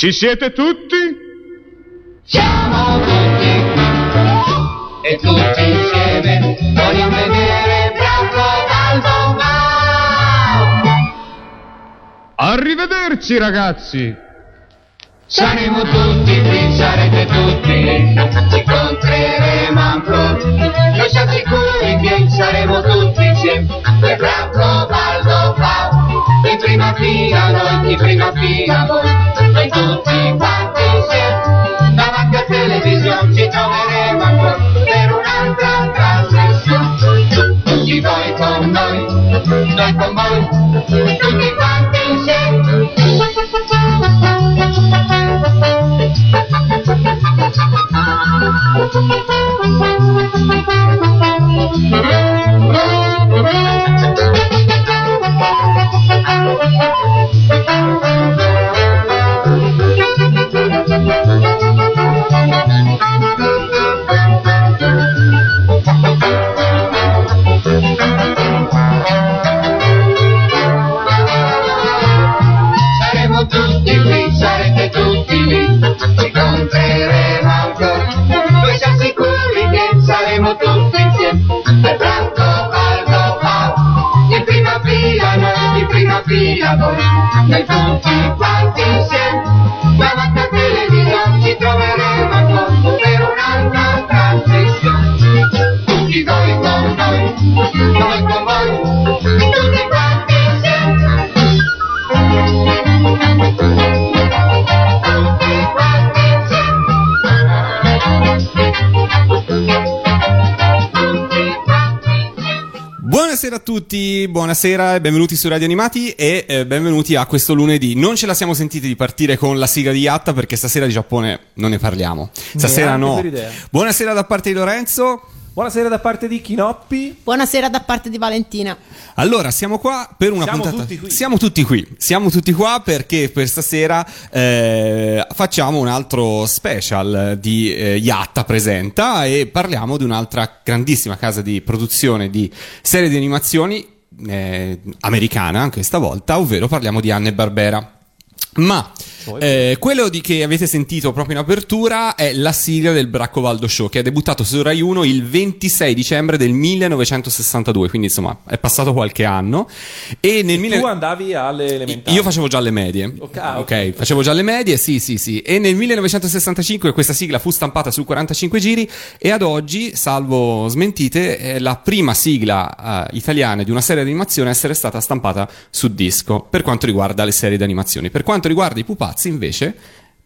Ci siete tutti? Siamo tutti qui e tutti insieme vogliamo vedere Franco Balbo Wow! Arrivederci ragazzi! Saremo tutti qui, sarete tutti lì, ci incontreremo ancora. Noi siamo sicuri che saremo tutti insieme per Franco Balbo Wow! In prima fila noi, in prima fila voi, noi tutti quanti insieme. Davanti a televisione ci troveremo ancora per un'altra trasmissione. Tutti voi con noi, noi con voi, tutti quanti Saremo Oh, tutti, buonasera e benvenuti su Radio Animati e eh, benvenuti a questo lunedì. Non ce la siamo sentiti di partire con la sigla di Yatta perché stasera di Giappone non ne parliamo. Stasera Neanche no. Buonasera da parte di Lorenzo. Buonasera da parte di Chinoppi. Buonasera da parte di Valentina. Allora, siamo qua per una Siamo puntata. tutti qui. Siamo tutti qui. Siamo tutti qua perché per stasera eh, facciamo un altro special di eh, Yatta Presenta e parliamo di un'altra grandissima casa di produzione di serie di animazioni eh, americana anche stavolta, ovvero parliamo di Anne Barbera. Ma eh, quello di che avete sentito proprio in apertura è la sigla del Braccovaldo Show che è debuttato su Rai 1 il 26 dicembre del 1962, quindi insomma è passato qualche anno. E nel Tu 19... andavi alle elementari. Io facevo già le medie. Ok, ah, ok, ok. facevo già le medie, sì, sì, sì. E nel 1965 questa sigla fu stampata su 45 giri e ad oggi, salvo smentite, è la prima sigla eh, italiana di una serie di animazione a essere stata stampata su disco per quanto riguarda le serie di animazioni. Per quanto riguarda i pupazzi, invece,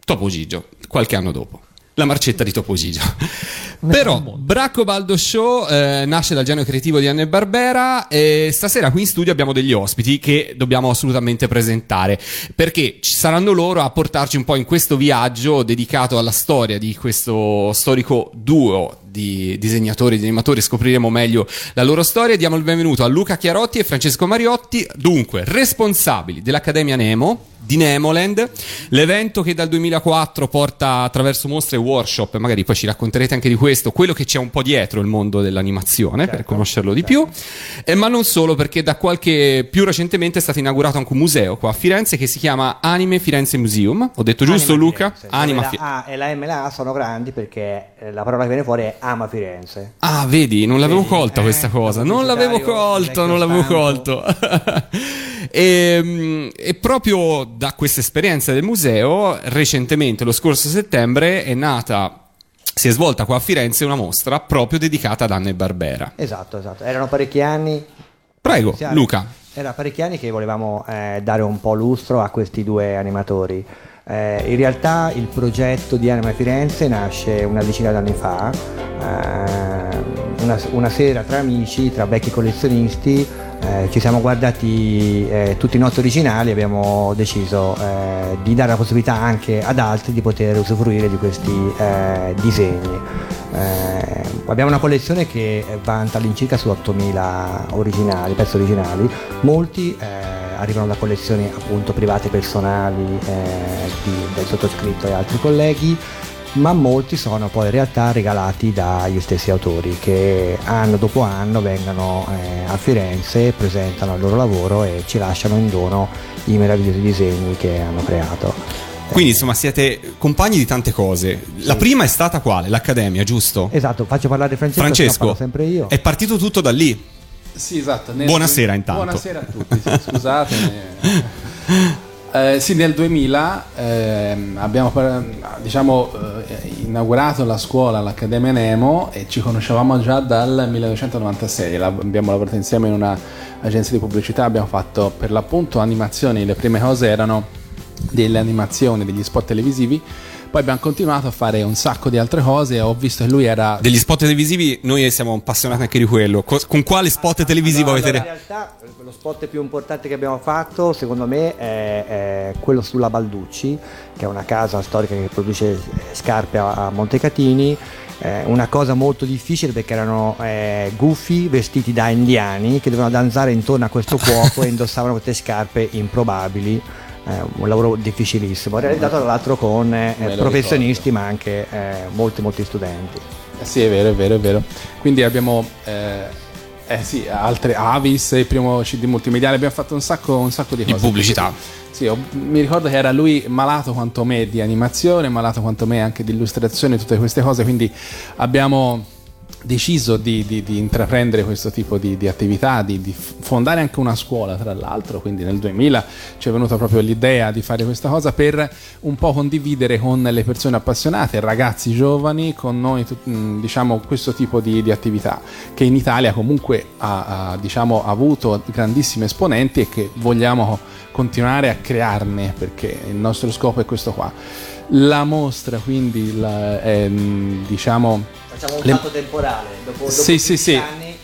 Topo Gigio, qualche anno dopo. La marcetta di Topo Gigio. Però Bracco Baldo Show eh, nasce dal genio creativo di Anne Barbera e stasera qui in studio abbiamo degli ospiti che dobbiamo assolutamente presentare perché ci saranno loro a portarci un po' in questo viaggio dedicato alla storia di questo storico duo di disegnatori, di animatori, scopriremo meglio la loro storia. Diamo il benvenuto a Luca Chiarotti e Francesco Mariotti, dunque responsabili dell'Accademia Nemo di Nemoland, l'evento che dal 2004 porta attraverso mostre e workshop, magari poi ci racconterete anche di questo, quello che c'è un po' dietro il mondo dell'animazione per conoscerlo di più, Eh, ma non solo perché da qualche più recentemente è stato inaugurato anche un museo qua a Firenze che si chiama Anime Firenze Museum, ho detto giusto Anima Luca? Firenze. Anima la Firenze. A e la M e la A sono grandi perché eh, la parola che viene fuori è ama Firenze. Ah, vedi, non l'avevo Vedi, colta eh, questa cosa, non l'avevo colto, non l'avevo colto. e, mm, e proprio da questa esperienza del museo, recentemente, lo scorso settembre, è nata, si è svolta qua a Firenze una mostra proprio dedicata ad Anne Barbera. Esatto, esatto. Erano parecchi anni. Prego, iniziare. Luca. Era parecchi anni che volevamo eh, dare un po' lustro a questi due animatori. Eh, in realtà il progetto di Anima Firenze nasce una decina d'anni fa, eh, una, una sera tra amici, tra vecchi collezionisti, eh, ci siamo guardati eh, tutti i notti originali e abbiamo deciso eh, di dare la possibilità anche ad altri di poter usufruire di questi eh, disegni. Eh, abbiamo una collezione che vanta all'incirca su 8000 originali, pezzi originali, molti eh, arrivano da collezioni appunto private personali di- del sottoscritto e altri colleghi, ma molti sono poi in realtà regalati dagli stessi autori che anno dopo anno vengono eh, a Firenze, presentano il loro lavoro e ci lasciano in dono i meravigliosi disegni che hanno creato. Quindi insomma siete compagni di tante cose. La prima è stata quale? L'Accademia, giusto? Esatto, faccio parlare Francesco, Francesco, parlo sempre io. è partito tutto da lì. Sì, esatto. nel- Buonasera, intanto. Buonasera a tutti, sì, scusatemi. Eh, sì, nel 2000 ehm, abbiamo diciamo, eh, inaugurato la scuola, l'Accademia Nemo e ci conoscevamo già dal 1996. La- abbiamo lavorato insieme in un'agenzia di pubblicità, abbiamo fatto per l'appunto animazioni, le prime cose erano delle animazioni, degli spot televisivi. Poi abbiamo continuato a fare un sacco di altre cose e ho visto che lui era Degli spot televisivi, noi siamo appassionati anche di quello. Co- con quale spot televisivo Allora, avete... in realtà lo spot più importante che abbiamo fatto secondo me è, è quello sulla Balducci che è una casa storica che produce eh, scarpe a, a Montecatini. Eh, una cosa molto difficile perché erano eh, gufi vestiti da indiani che dovevano danzare intorno a questo cuoco e indossavano queste scarpe improbabili eh, un lavoro difficilissimo realizzato tra l'altro con eh, professionisti ma anche eh, molti molti studenti Eh sì, è vero, è vero, è vero. Quindi abbiamo eh, eh sì, altre Avis, il primo CD multimediale, abbiamo fatto un sacco, un sacco di Di cose. pubblicità. Sì, ho- mi ricordo che era lui malato quanto me di animazione, malato quanto me anche di illustrazione, tutte queste cose, quindi abbiamo deciso di, di- di intraprendere questo tipo di, di attività, di, fondare anche una scuola tra l'altro, quindi nel 2000 ci è venuta proprio l'idea di fare questa cosa per un po' condividere con le persone appassionate, ragazzi giovani, con noi diciamo questo tipo di, di attività che in Italia comunque ha, ha, diciamo, avuto grandissimi esponenti e che vogliamo continuare a crearne perché il nostro scopo è questo qua. La mostra quindi la- è, mh, diciamo Facciamo un Le- salto temporale. Dopo, dopo Sì, sì, 16 sì. anni-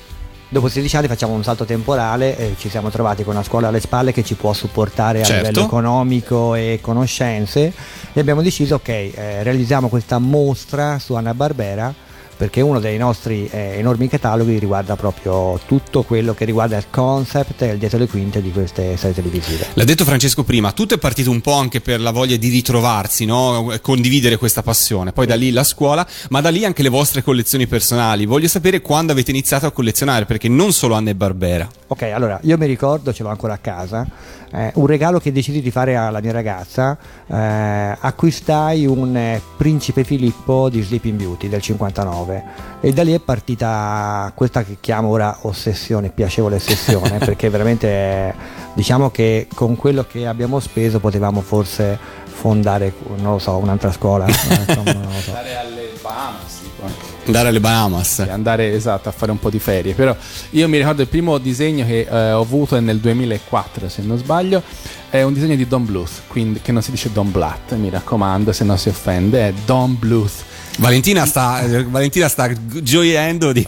dopo 16 anni facciamo un salto temporale e ci siamo trovati con una scuola alle spalle che ci può supportare a Certo. livello economico e conoscenze e abbiamo deciso ok, eh, realizziamo questa mostra su Anna Barbera perché uno dei nostri eh, enormi cataloghi riguarda proprio tutto quello che riguarda il concept e il dietro le quinte di queste serie televisive. L'ha detto Francesco prima, tutto è partito un po' anche per la voglia di ritrovarsi, no? condividere questa passione. Poi da lì la scuola, ma da lì anche le vostre collezioni personali. Voglio sapere quando avete iniziato a collezionare, perché non solo Anna e Barbera. Ok, allora io mi ricordo, ce l'ho ancora a casa, eh, un regalo che decisi di fare alla mia ragazza, eh, acquistai un eh, Principe Filippo di Sleeping Beauty del 59 e da lì è partita questa che chiamo ora ossessione, piacevole ossessione, perché veramente diciamo che con quello che abbiamo speso potevamo forse fondare, non lo so, un'altra scuola. eh, insomma, non lo so. andare alle Bahamas. Andare alle Bahamas. e andare esatto a fare un po' di ferie però io mi ricordo il primo disegno che eh, ho avuto è nel 2004 se non sbaglio è un disegno di Don Bluth quindi, che non si dice Don Blatt mi raccomando se no si offende è Don Bluth Valentina sta, eh, Valentina sta gioiendo di...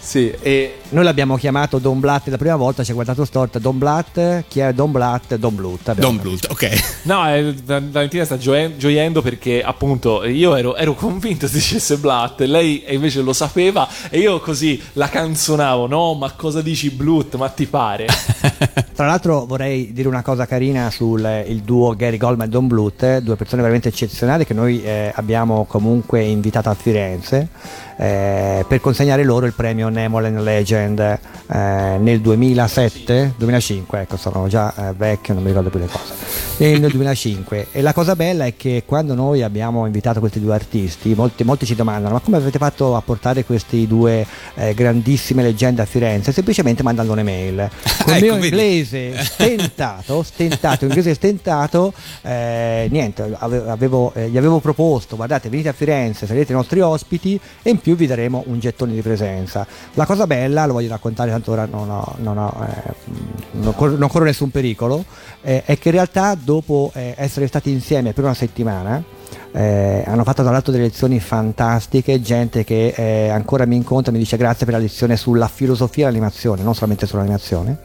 sì e Noi l'abbiamo chiamato Don Blatt la prima volta, ci ha guardato storta, Don Blatt, chi è Don Blatt? Don abbiamo Don Bluth, ok. No, eh, Valentina sta gioiendo perché appunto io ero, ero convinto si dicesse Blatt, lei invece lo sapeva e io così la canzonavo, no, ma cosa dici Blut, ma ti pare? Tra l'altro vorrei dire una cosa carina sul eh, il duo Gary Goldman e Don Bluth, eh, due persone veramente eccezionali che noi eh, abbiamo comunque invitato a Firenze eh, per consegnare loro il premio Nemolen Legend eh, nel 2007, 2005, ecco sono già eh, vecchio, non mi ricordo più le cose, nel 2005 e la cosa bella è che quando noi abbiamo invitato questi due artisti, molti, molti ci domandano ma come avete fatto a portare questi due eh, grandissime leggende a Firenze? Semplicemente mandando un'email. Con il Ecco, mio inglese stentato, stentato, inglese stentato, eh, niente, ave- avevo, eh, gli avevo proposto, guardate, venite a Firenze, sarete i nostri ospiti e in più vi daremo un gettone di presenza. La cosa bella, lo voglio raccontare, tanto ora non, ho, non, ho, eh, non corro nessun pericolo, eh, è che in realtà dopo eh, essere stati insieme per una settimana, eh, hanno fatto tra l'altro delle lezioni fantastiche, gente che eh, ancora mi incontra e mi dice grazie per la lezione sulla filosofia dell'animazione, non solamente sull'animazione.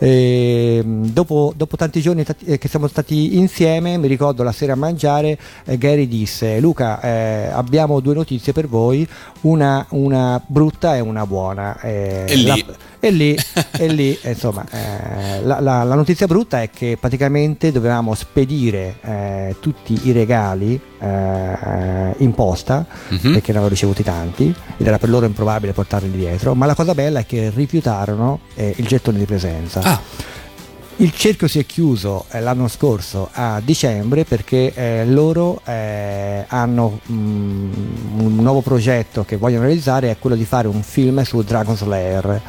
E, mh, dopo, dopo tanti giorni eh, che siamo stati insieme, mi ricordo la sera a mangiare, eh, Gary disse Luca eh, abbiamo due notizie per voi, una, una brutta e una buona. Eh, E lì? la- e lì, e lì, insomma, eh, la, la- la notizia brutta è che praticamente dovevamo spedire eh, tutti i regali eh, in posta Mhm. perché ne avevo ricevuti tanti ed era per loro improbabile portarli dietro. Ma la cosa bella è che rifiutarono eh, il gettone di presenza. Ah, Il cerchio si è chiuso eh, l'anno scorso a dicembre perché eh, loro eh, hanno mm, un nuovo progetto che vogliono realizzare, è quello di fare un film su Dragon Slayer.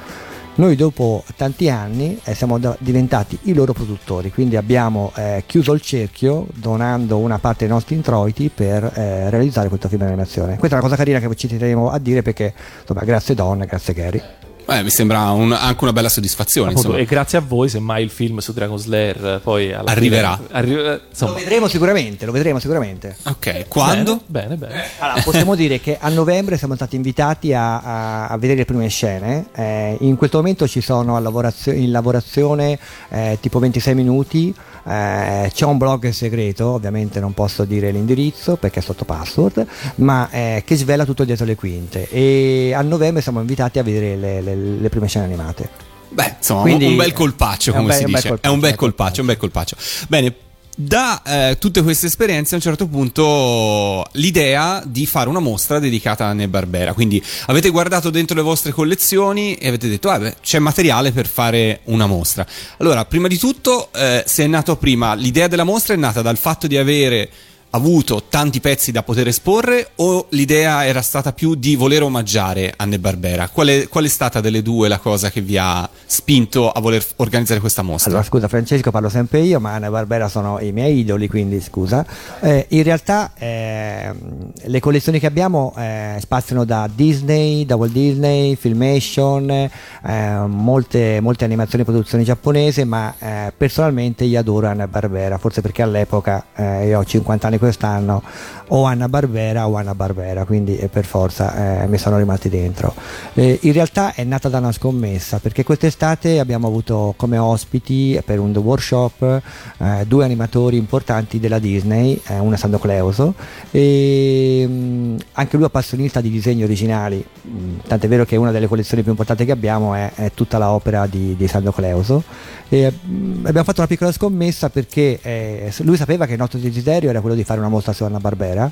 Noi dopo tanti anni eh, siamo da- diventati i loro produttori, quindi abbiamo eh, chiuso il cerchio donando una parte dei nostri introiti per eh, realizzare questo film di animazione. Questa è una cosa carina che ci tenevo a dire perché insomma, grazie Don, grazie Gary. Beh, mi sembra un- anche una bella soddisfazione. Appunto, Insomma. e grazie a voi, semmai il film su Dragon Slayer eh, poi alla Arriverà. fine- arri- eh, Lo vedremo sicuramente, lo vedremo sicuramente. Ok, quando? Bene, bene. bene. Allora, possiamo dire che a novembre siamo stati invitati a, a- a vedere le prime scene. Eh, in questo momento ci sono a lavorazio- in lavorazione eh, tipo 26 minuti. Eh, c'è un blog segreto, ovviamente non posso dire l'indirizzo perché è sotto password, ma eh, che svela tutto dietro le quinte. E a novembre siamo invitati a vedere le, le- le prime scene animate. Beh, insomma, Quindi- un bel colpaccio, come bel- si dice. colpaccio, è un bel un bel colpaccio, un bel colpaccio. Bene. Da eh, tutte queste esperienze a un certo punto l'idea di fare una mostra dedicata a Anne Barbera. Quindi avete guardato dentro le vostre collezioni e avete detto, ah, beh, c'è materiale per fare una mostra. Allora, prima di tutto, eh, se è nato prima, l'idea della mostra è nata dal fatto di avere avuto tanti pezzi da poter esporre o l'idea era stata più di voler omaggiare Anne Barbera? Qual è, qual è stata delle due la cosa che vi ha spinto a voler organizzare questa mostra? Allora, scusa Francesco, parlo sempre io, ma Anna Barbera sono i miei idoli, quindi scusa. Eh, in realtà ehm, le collezioni che abbiamo eh, spaziano da Disney, da Walt Disney, Filmation, eh, molte, molte animazioni e produzioni giapponese, ma eh, personalmente io adoro Anna Barbera, forse perché all'epoca, eh, io ho 50 anni quest'anno, o Anna Barbera o Anna Barbera, quindi eh, per forza eh, mi sono rimasti dentro. Eh, in realtà è nata da una scommessa, perché quest'estate abbiamo avuto come ospiti per un Workshop eh, due animatori importanti della Disney, eh, una Sando Cleuso, e mh, anche lui appassionista di disegni originali, mh, tant'è vero che una delle collezioni più importanti che abbiamo è, è tutta l'opera di, di Sando Cleuso. E, mh, abbiamo fatto una piccola scommessa perché eh, lui sapeva che il nostro desiderio era quello di fare una mostra su Anna Barbera,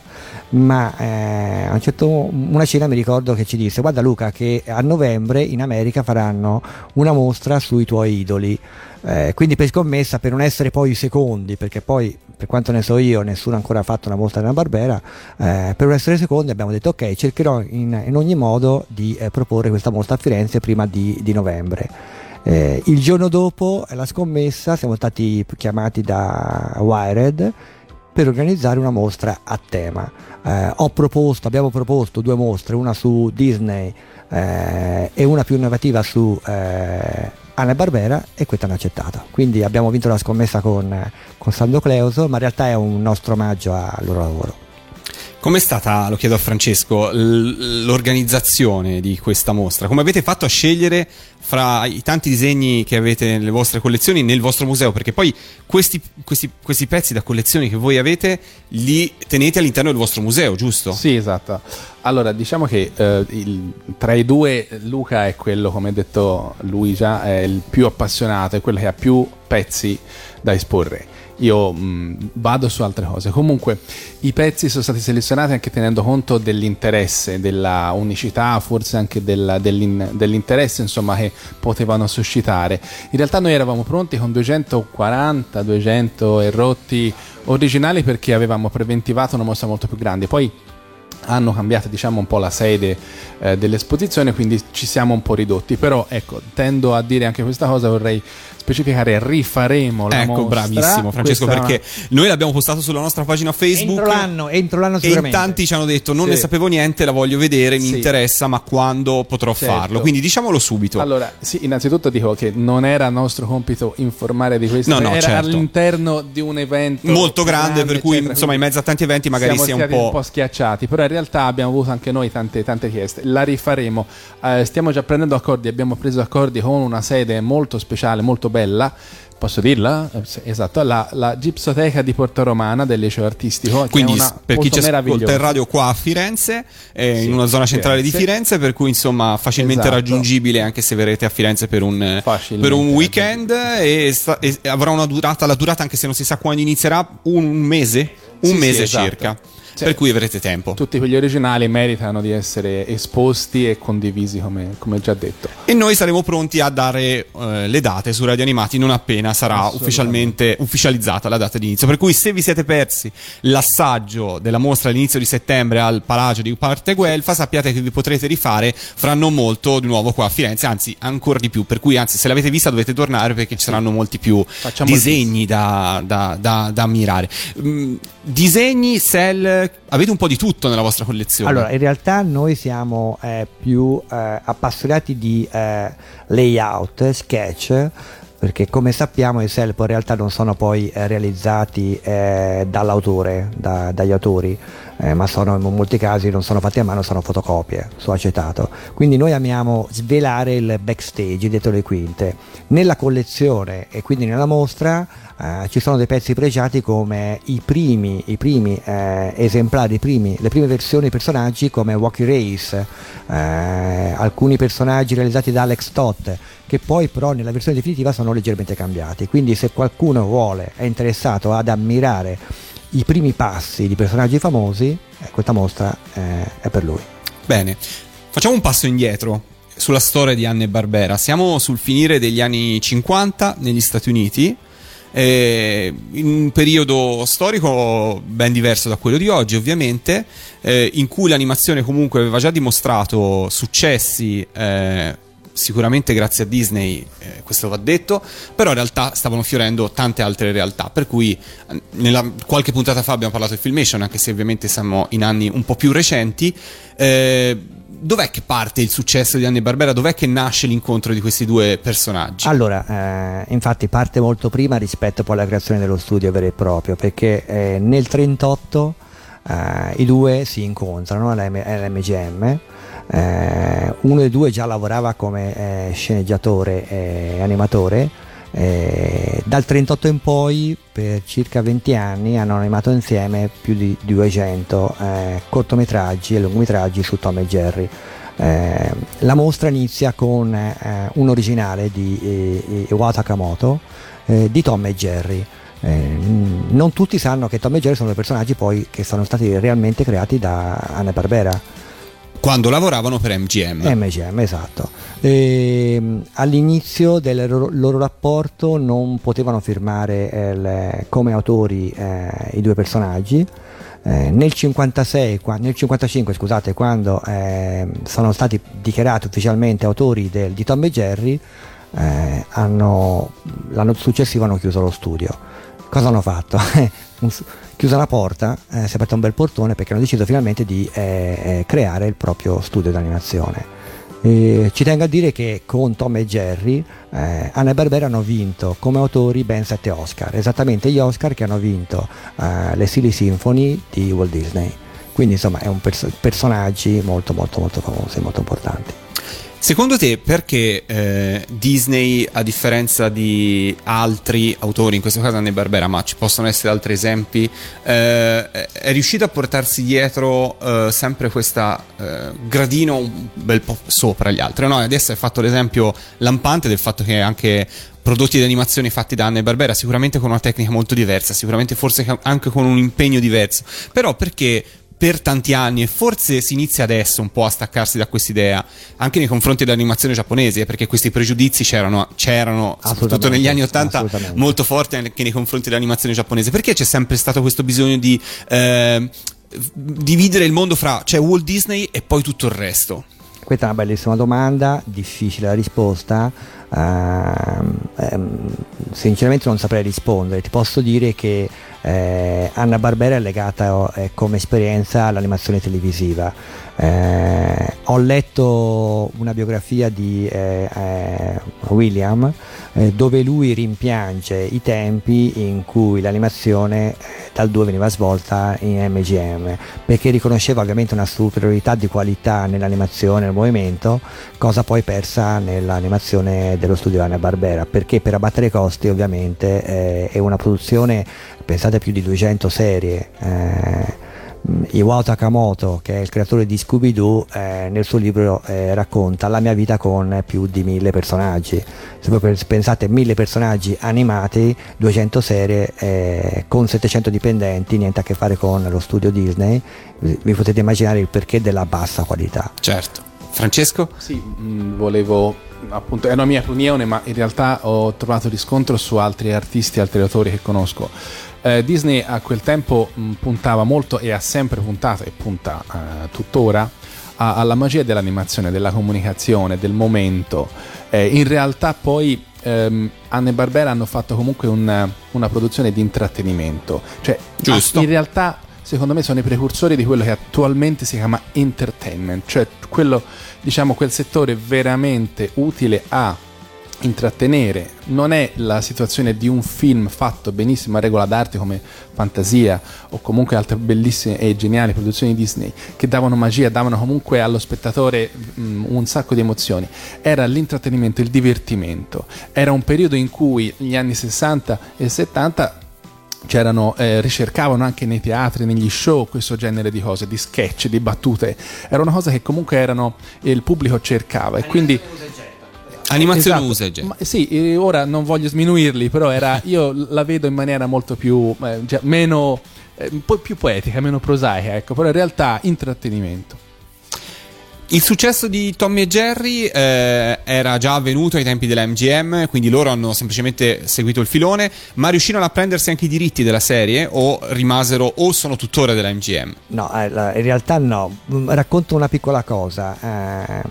ma eh, a un certo una cena mi ricordo che ci disse guarda Luca che a novembre in America faranno una mostra sui tuoi idoli. Eh, quindi per scommessa, per non essere poi i secondi, perché poi per quanto ne so io nessuno ha ancora fatto una mostra Anna Barbera, eh, per non essere secondi abbiamo detto ok cercherò in, in ogni modo di eh, proporre questa mostra a Firenze prima di, di novembre. Eh, il giorno dopo la scommessa siamo stati chiamati da Wired per organizzare una mostra a tema. Eh, ho proposto, abbiamo proposto due mostre, una su Disney eh, e una più innovativa su eh, Anna Barbera e questa hanno accettato. Quindi abbiamo vinto la scommessa con, con Sando Cleuso, ma in realtà è un nostro omaggio al loro lavoro. Com'è stata, lo chiedo a Francesco, l'organizzazione di questa mostra? Come avete fatto a scegliere fra i tanti disegni che avete nelle vostre collezioni, nel vostro museo? Perché poi questi, questi- questi pezzi da collezioni che voi avete li tenete all'interno del vostro museo, giusto? Sì, esatto. Allora, diciamo che eh, il- tra i due Luca è quello, come ha detto lui già, è il più appassionato, è quello che ha più pezzi da esporre. Io mh, vado su altre cose. Comunque, i pezzi sono stati selezionati anche tenendo conto dell'interesse, della unicità, forse anche della- dell'in- dell'interesse insomma, che potevano suscitare. In realtà noi eravamo pronti con 240, 200 e rotti originali perché avevamo preventivato una mostra molto più grande. Poi hanno cambiato diciamo un po' la sede eh, dell'esposizione quindi ci siamo un po' ridotti però ecco tendo a dire anche questa cosa vorrei specificare rifaremo la Ecco, mostra bravissimo Francesco, Questa- perché noi l'abbiamo postato sulla nostra pagina Facebook. Entro l'anno, entro l'anno E in sicuramente. tanti ci hanno detto: Non Sì. ne sapevo niente, la voglio vedere, mi Sì. interessa, ma quando potrò Certo. farlo? Quindi diciamolo subito. allora sì innanzitutto dico che non era nostro compito informare di questo No, no, era certo. all'interno di un evento Molto grande, per cui eccetera, insomma in mezzo a tanti eventi magari siamo sia un po'. un po' schiacciati però in realtà abbiamo avuto anche noi tante, tante richieste la rifaremo Eh, stiamo già prendendo accordi abbiamo preso accordi con una sede molto speciale molto bella Posso dirla? Eh, sì, Esatto, la, la Gipsoteca di Porto Romana del liceo artistico. Quindi per chi ci ascolta in radio qua a Firenze, eh, Sì, in una zona centrale di Firenze. Firenze, per cui insomma facilmente Esatto. raggiungibile anche se verrete a Firenze per un, per un weekend e, sta- e avrà una durata, la durata anche se non si sa quando inizierà, un mese, un Sì, sì, mese esatto. circa. Per cui avrete tempo. Tutti quegli originali meritano di essere esposti e condivisi, come, come già detto. E noi saremo pronti a dare eh, le date su Radio Animati non appena sarà ufficialmente ufficializzata la data di inizio. Per cui se vi siete persi l'assaggio della mostra all'inizio di settembre al Palagio di Parte Guelfa, sappiate che vi potrete rifare fra non molto di nuovo qua a Firenze, anzi ancora di più. Per cui anzi se l'avete vista dovete tornare perché ci saranno molti più Facciamo disegni da, da- da- da ammirare. Mm, disegni, avete un po' di tutto nella vostra collezione. Allora, in realtà noi siamo eh, più eh, appassionati di eh, layout, sketch, perché come sappiamo i self in realtà non sono poi eh, realizzati eh, dall'autore, da- dagli autori, eh, ma sono in molti casi non sono fatti a mano, sono fotocopie su acetato. Quindi noi amiamo svelare il backstage dietro le quinte. Nella collezione e quindi nella mostra eh, ci sono dei pezzi pregiati come i primi, i primi eh, esemplari, i primi- le prime versioni dei personaggi come Walkie Race, eh, alcuni personaggi realizzati da Alex Todd che poi però nella versione definitiva sono leggermente cambiati. Quindi se qualcuno vuole, è interessato ad ammirare i primi passi di personaggi famosi, eh, questa mostra è per lui. Bene, facciamo un passo indietro sulla storia di Anne Barbera. Siamo sul finire degli anni 50 negli Stati Uniti. Eh, in un periodo storico ben diverso da quello di oggi, ovviamente, eh, in cui l'animazione comunque aveva già dimostrato successi eh, sicuramente grazie a Disney, eh, questo va detto, però in realtà stavano fiorendo tante altre realtà, per cui eh, nella, qualche puntata fa abbiamo parlato di Filmation, anche se ovviamente siamo in anni un po' più recenti. Eh, dov'è che parte il successo di Anne Barbera? Dov'è che nasce l'incontro di questi due personaggi? Allora, eh, infatti parte molto prima rispetto poi alla creazione dello studio vero e proprio, perché eh, nel 38 eh, i due si incontrano all'M- all'MGM. eh, uno dei due già lavorava come eh, sceneggiatore e animatore. Eh, dal 38 in poi, per circa 20 anni, hanno animato insieme più di 200 eh, cortometraggi e lungometraggi su Tom e Jerry. Eh, la mostra inizia con eh, un originale di eh, Iwata Takamoto eh, di Tom e Jerry. Eh, non tutti sanno che Tom e Jerry sono dei personaggi poi che sono stati realmente creati da Anna Barbera. Quando lavoravano per MGM. MGM, esatto. Ehm, all'inizio del loro, loro rapporto non potevano firmare eh, le- come autori eh, i due personaggi. Eh, nel, 56, qua- nel 55, scusate, quando eh, sono stati dichiarati ufficialmente autori del- di Tom e Jerry, eh, hanno- l'anno successivo hanno chiuso lo studio. Cosa hanno fatto? Chiusa la porta, eh, si è aperto un bel portone perché hanno deciso finalmente di eh, eh, creare il proprio studio di animazione. E ci tengo a dire che con Tom e Jerry eh, Anna e Barbera hanno vinto come autori ben sette Oscar, esattamente gli Oscar che hanno vinto eh, le Silly Symphony di Walt Disney. Quindi insomma è un pers- personaggi molto molto molto famosi, molto importanti. Secondo te perché eh, Disney, a differenza di altri autori, in questo caso Anne Barbera, ma ci possono essere altri esempi, eh, è riuscita a portarsi dietro eh, sempre questo gradino un bel po' sopra gli altri? No? Adesso hai fatto l'esempio lampante del fatto che anche prodotti di animazione fatti da Anne Barbera, sicuramente con una tecnica molto diversa, sicuramente forse anche con un impegno diverso, però perché per tanti anni e forse si inizia adesso un po' a staccarsi da quest'idea anche nei confronti dell'animazione giapponese perché questi pregiudizi c'erano, c'erano soprattutto negli anni 80 assolutamente. molto forti anche nei confronti dell'animazione giapponese perché c'è sempre stato questo bisogno di eh, dividere il mondo fra cioè Walt Disney e poi tutto il resto Questa è una bellissima domanda, difficile la risposta. ehm, ehm, sinceramente non saprei rispondere. Ti posso dire che eh, Anna Barbera è legata eh, come esperienza all'animazione televisiva. Eh, ho letto una biografia di eh, eh, William eh, dove lui rimpiange i tempi in cui l'animazione dal 2 veniva svolta in MGM perché riconosceva ovviamente una superiorità di qualità nell'animazione, nel movimento, cosa poi persa nell'animazione dello studio Anna Barbera perché per abbattere i costi ovviamente è una produzione, pensate più di 200 serie. eh, mh, Iwao Takamoto, che è il creatore di Scooby-Doo, eh, nel suo libro eh, racconta la mia vita con più di mille personaggi. Se voi pens- pensate mille personaggi animati, 200 serie eh, con 700 dipendenti, niente a che fare con lo studio Disney, vi vi potete immaginare il perché della bassa qualità. Certo. Francesco? Sì, mh, volevo appunto, è una mia opinione, ma in realtà ho trovato riscontro su altri artisti, altri autori che conosco. Eh, Disney a quel tempo mh, puntava molto e ha sempre puntato e punta eh, tuttora a- alla magia dell'animazione, della comunicazione, del momento. Eh, in realtà poi ehm, Anne e Barbera hanno fatto comunque un- una produzione di intrattenimento, cioè Giusto. in realtà secondo me sono i precursori di quello che attualmente si chiama entertainment, cioè quello, diciamo, quel settore veramente utile a intrattenere. Non è la situazione di un film fatto benissimo a regola d'arte come Fantasia o comunque altre bellissime e geniali produzioni Disney che davano magia, davano comunque allo spettatore mm, un sacco di emozioni. Era l'intrattenimento, il divertimento. Era un periodo in cui negli anni 60 e 70 c'erano, eh, ricercavano anche nei teatri, negli show questo genere di cose, di sketch, di battute. Era una cosa che comunque erano, il pubblico cercava e quindi... Animazione Esatto. usa e genere. Ma sì, ora non voglio sminuirli, però era, io la vedo in maniera molto più, eh, già, meno, eh, un po' più poetica, meno prosaica, ecco, però in realtà intrattenimento. Il successo di Tommy e Jerry eh, era già avvenuto ai tempi della MGM, quindi loro hanno semplicemente seguito il filone, ma riuscirono a prendersi anche i diritti della serie o rimasero o sono tuttora della MGM? No, eh, in realtà no. Mm, Racconto una piccola cosa. Eh,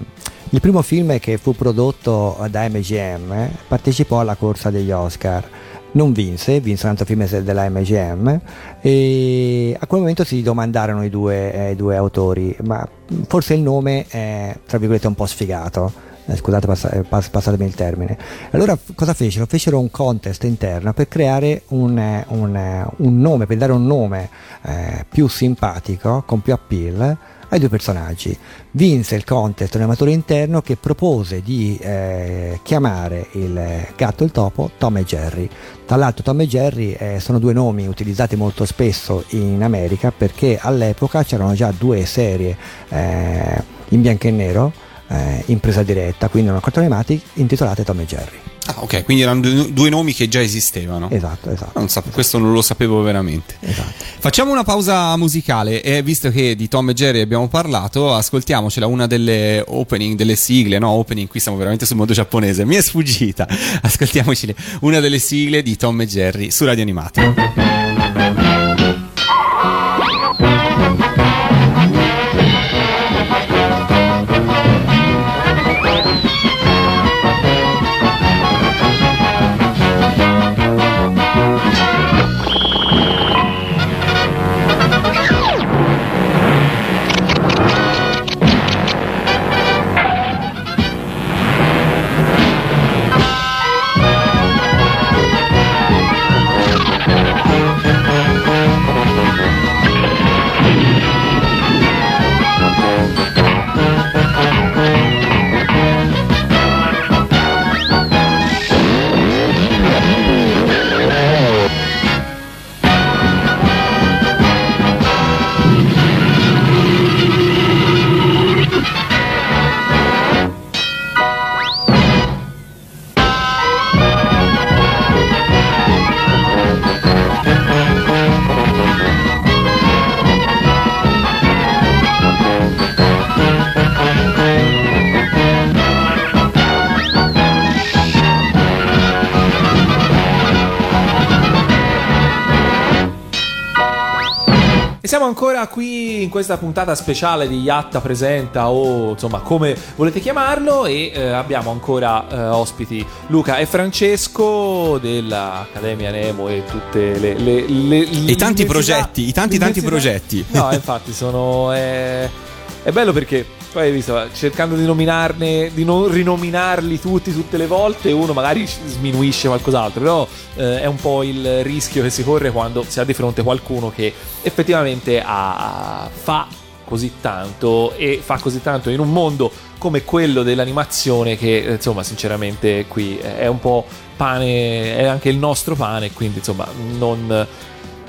il primo film che fu prodotto da MGM partecipò alla corsa degli Oscar. Non vinse, vinse un altro film della MGM e a quel momento si domandarono i due, eh, due autori, ma forse il nome è tra virgolette un po' sfigato. Eh, scusate, passa- eh, pass- passatemi il termine. Allora cosa fecero? Fecero un contest interno per creare un, eh, un, un nome, per dare un nome eh, più simpatico, con più appeal ai due personaggi. Vinse il contest un amatore interno che propose di eh, chiamare il gatto e il topo Tom e Jerry. Tra l'altro Tom e Jerry eh, sono due nomi utilizzati molto spesso in America perché all'epoca c'erano già due serie eh, in bianco e nero eh, in presa diretta, quindi erano cartoni animati intitolate Tom e Jerry. Ah, ok, quindi erano due, due nomi che già esistevano. Esatto, esatto. Non sap- questo non lo sapevo veramente. esatto. Facciamo una pausa musicale e visto che di Tom e Jerry abbiamo parlato, ascoltiamocela una delle opening, delle sigle, no opening, qui siamo veramente sul mondo giapponese, mi è sfuggita. Ascoltiamoci una delle sigle di Tom e Jerry su Radio Animati. Ancora qui in questa puntata speciale di Yatta Presenta o insomma come volete chiamarlo e eh, abbiamo ancora eh, ospiti Luca e Francesco dell'Accademia Nemo e tutte le... le, le I tanti progetti, i tanti tanti progetti. No, infatti sono... È, è bello perché... Poi visto, cercando di nominarne, di non rinominarli tutti tutte le volte, uno magari sminuisce qualcos'altro, però eh, è un po' il rischio che si corre quando si ha di fronte qualcuno che effettivamente ha- fa così tanto e fa così tanto in un mondo come quello dell'animazione che eh, insomma sinceramente qui è un po' pane, è anche il nostro pane, quindi insomma non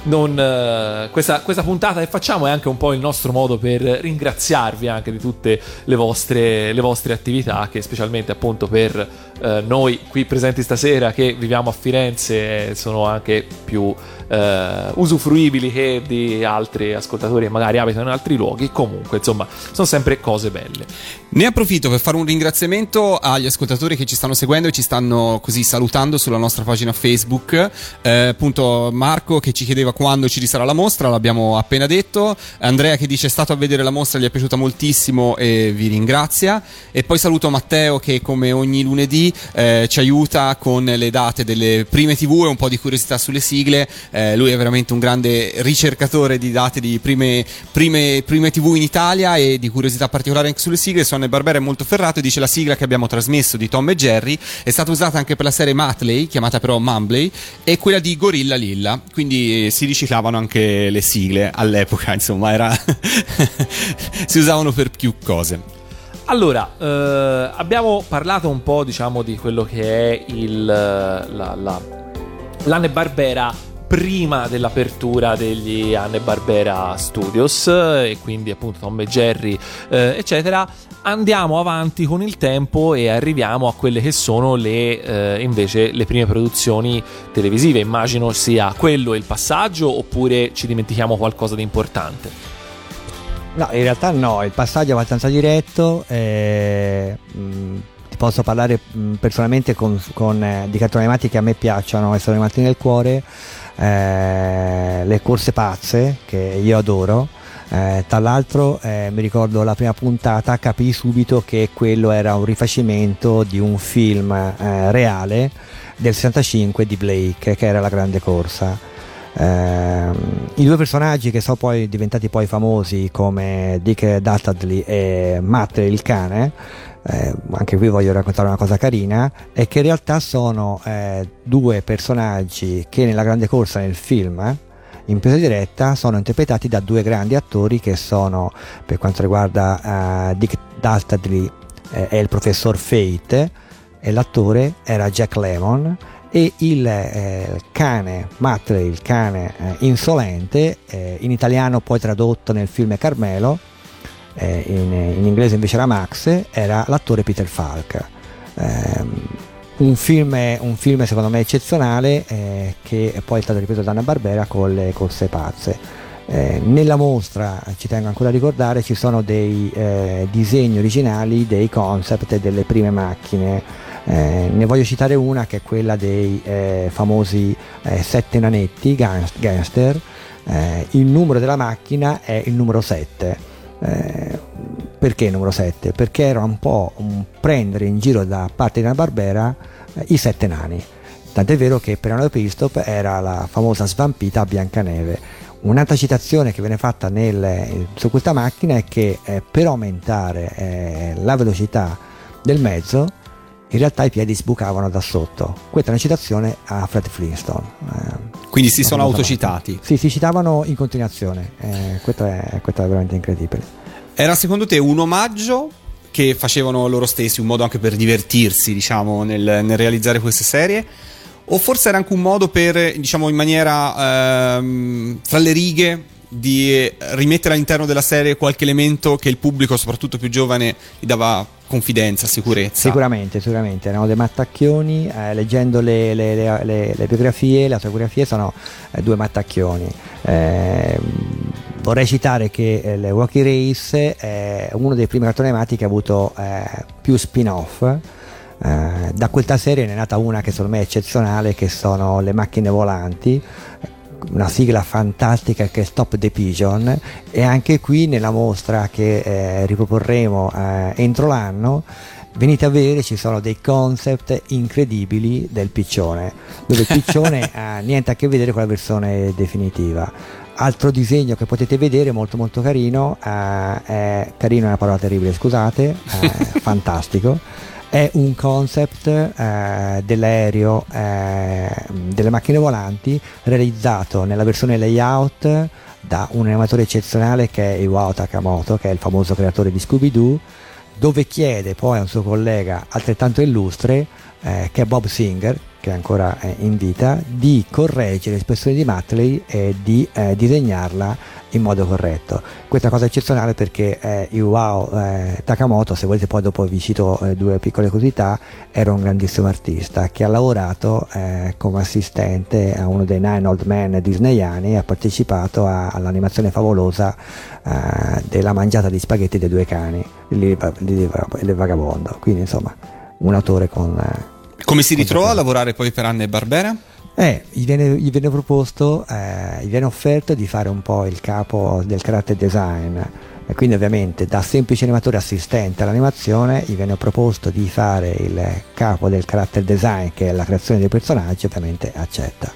non, eh, questa, questa puntata che facciamo è anche un po' il nostro modo per ringraziarvi anche di tutte le vostre, le vostre attività che specialmente appunto per eh, noi qui presenti stasera che viviamo a Firenze sono anche più eh, usufruibili che di altri ascoltatori che magari abitano in altri luoghi comunque insomma sono sempre cose belle Ne approfitto per fare un ringraziamento agli ascoltatori che ci stanno seguendo e ci stanno così salutando sulla nostra pagina Facebook. Eh, appunto, Marco che ci chiedeva quando ci sarà la mostra, l'abbiamo appena detto. Andrea che dice è stato a vedere la mostra, gli è piaciuta moltissimo e vi ringrazia. E poi saluto Matteo che come ogni lunedì eh, ci aiuta con le date delle prime TV e un po' di curiosità sulle sigle. Eh, lui è veramente un grande ricercatore di date di prime, prime, prime TV in Italia e di curiosità particolari anche sulle sigle. Sonne Barbera è molto ferrato e dice la sigla che abbiamo trasmesso di Tom e Jerry è stata usata anche per la serie Matley, chiamata però Mumbley, e quella di Gorilla Lilla. Quindi eh, si riciclavano anche le sigle all'epoca, insomma, era si usavano per più cose. Allora, eh, abbiamo parlato un po', diciamo, di quello che è il, la, la, l'Anne Barbera prima dell'apertura degli Anne Barbera Studios e quindi appunto Tom e Jerry eh, eccetera andiamo avanti con il tempo e arriviamo a quelle che sono le eh, invece le prime produzioni televisive immagino sia quello il passaggio oppure ci dimentichiamo qualcosa di importante No, in realtà no, il passaggio è abbastanza diretto. eh, mh, ti posso parlare mh, personalmente con, con, eh, di cartoni animati che a me piacciono e sono rimasti nel cuore. Eh, le corse pazze, che io adoro. Eh, tra l'altro eh, mi ricordo la prima puntata, capii subito che quello era un rifacimento di un film eh, reale del 65 di Blake, che era la grande corsa. Ehm, I due personaggi che sono poi diventati poi famosi come Dick Dastardly e Matt il cane, eh, anche qui voglio raccontare una cosa carina, è che in realtà sono eh, due personaggi che nella grande corsa nel film eh, in presa diretta sono interpretati da due grandi attori che sono per quanto riguarda eh, Dick Dastardly eh, è il professor Fate e l'attore era Jack Lemmon e il eh, cane Matley, il cane eh, insolente, eh, in italiano poi tradotto nel film Carmelo, eh, in, in inglese invece era Max, era l'attore Peter Falk. Ehm, un, film, un film secondo me eccezionale eh, che poi è stato ripreso da Anna Barbera con le corse pazze. Eh, nella mostra, ci tengo ancora a ricordare, ci sono dei eh, disegni originali dei concept delle prime macchine. Eh, ne voglio citare una che è quella dei eh, famosi eh, sette nanetti gang- gangster. Eh, il numero della macchina è il numero 7. Eh, perché numero 7? Perché era un po' un prendere in giro da parte di una Barbera eh, i sette nani. Tant'è vero che per Leonardo Pistop era la famosa svampita a Biancaneve. Un'altra citazione che viene fatta nel- su questa macchina è che eh, per aumentare eh, la velocità del mezzo in realtà i piedi sbucavano da sotto. Questa è una citazione a Fred Flintstone. eh, Quindi si sono autocitati. Sì, si citavano in continuazione. eh, questo, è, questo è veramente incredibile. Era secondo te un omaggio che facevano loro stessi, un modo anche per divertirsi, diciamo, nel, nel realizzare queste serie? O forse era anche un modo per, diciamo, in maniera ehm, tra le righe di eh, rimettere all'interno della serie qualche elemento che il pubblico, soprattutto più giovane, gli dava confidenza, sicurezza? Sicuramente, sicuramente. Erano dei mattacchioni. eh, leggendo le, le- le- le- biografie, le autobiografie, sono eh, due mattacchioni. Eh, vorrei citare che eh, le Rocky Race è uno dei primi cartoni animati che ha avuto eh, più spin-off. Eh, da questa serie ne è nata una che secondo me è eccezionale, che sono le macchine volanti, una sigla fantastica che è Stop the Pigeon e anche qui nella mostra che eh, riproporremo eh, entro l'anno venite a vedere ci sono dei concept incredibili del piccione dove il piccione ha niente a che vedere con la versione definitiva. Altro disegno che potete vedere molto molto carino eh, è carino è una parola terribile scusate eh, fantastico è un concept eh, dell'aereo eh, delle macchine volanti realizzato nella versione layout da un animatore eccezionale che è Iwao Takamoto che è il famoso creatore di Scooby-Doo dove chiede poi a un suo collega altrettanto illustre eh, che è Bob Singer che è ancora eh, in vita, di correggere l'espressione di Matley e di eh, disegnarla in modo corretto. Questa cosa è eccezionale perché eh, Iwao eh, Takamoto, se volete poi dopo vi cito eh, due piccole curiosità, era un grandissimo artista che ha lavorato eh, come assistente a uno dei Nine Old Men disneyani e ha partecipato a- all'animazione favolosa eh, della mangiata di spaghetti dei due cani, il vagabondo. Quindi insomma un autore con... Come si con ritrova a lavorare poi per Anne e Barbera? Eh, gli viene, gli viene proposto, eh, gli viene offerto di fare un po' il capo del character design. E quindi ovviamente da semplice animatore assistente all'animazione gli viene proposto di fare il capo del character design che è la creazione dei personaggi, ovviamente accetta.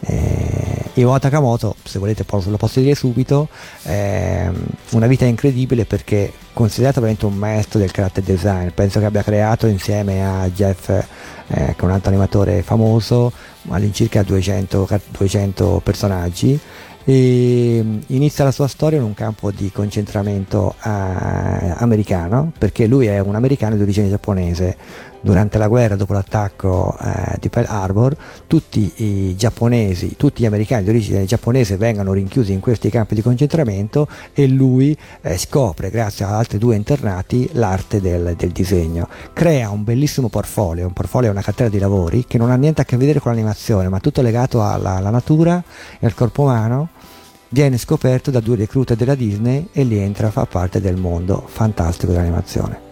Eh, Iwao Takamoto, se volete lo posso dire subito, è una vita incredibile perché considerato veramente un maestro del character design, penso che abbia creato insieme a Jeff, eh, che è un altro animatore famoso, all'incirca 200, ca- 200 personaggi. E mm, inizia la sua storia in un campo di concentramento eh, americano perché lui è un americano di origine giapponese durante la guerra dopo l'attacco eh, di Pearl Harbor tutti i giapponesi tutti gli americani di origine giapponese vengono rinchiusi in questi campi di concentramento e lui eh, scopre grazie ad altri due internati l'arte del, del disegno crea un bellissimo portfolio un portfolio è una cartella di lavori che non ha niente a che vedere con l'animazione ma tutto legato alla, alla natura e al corpo umano viene scoperto da due reclute della Disney e lì entra a far parte del mondo fantastico dell'animazione.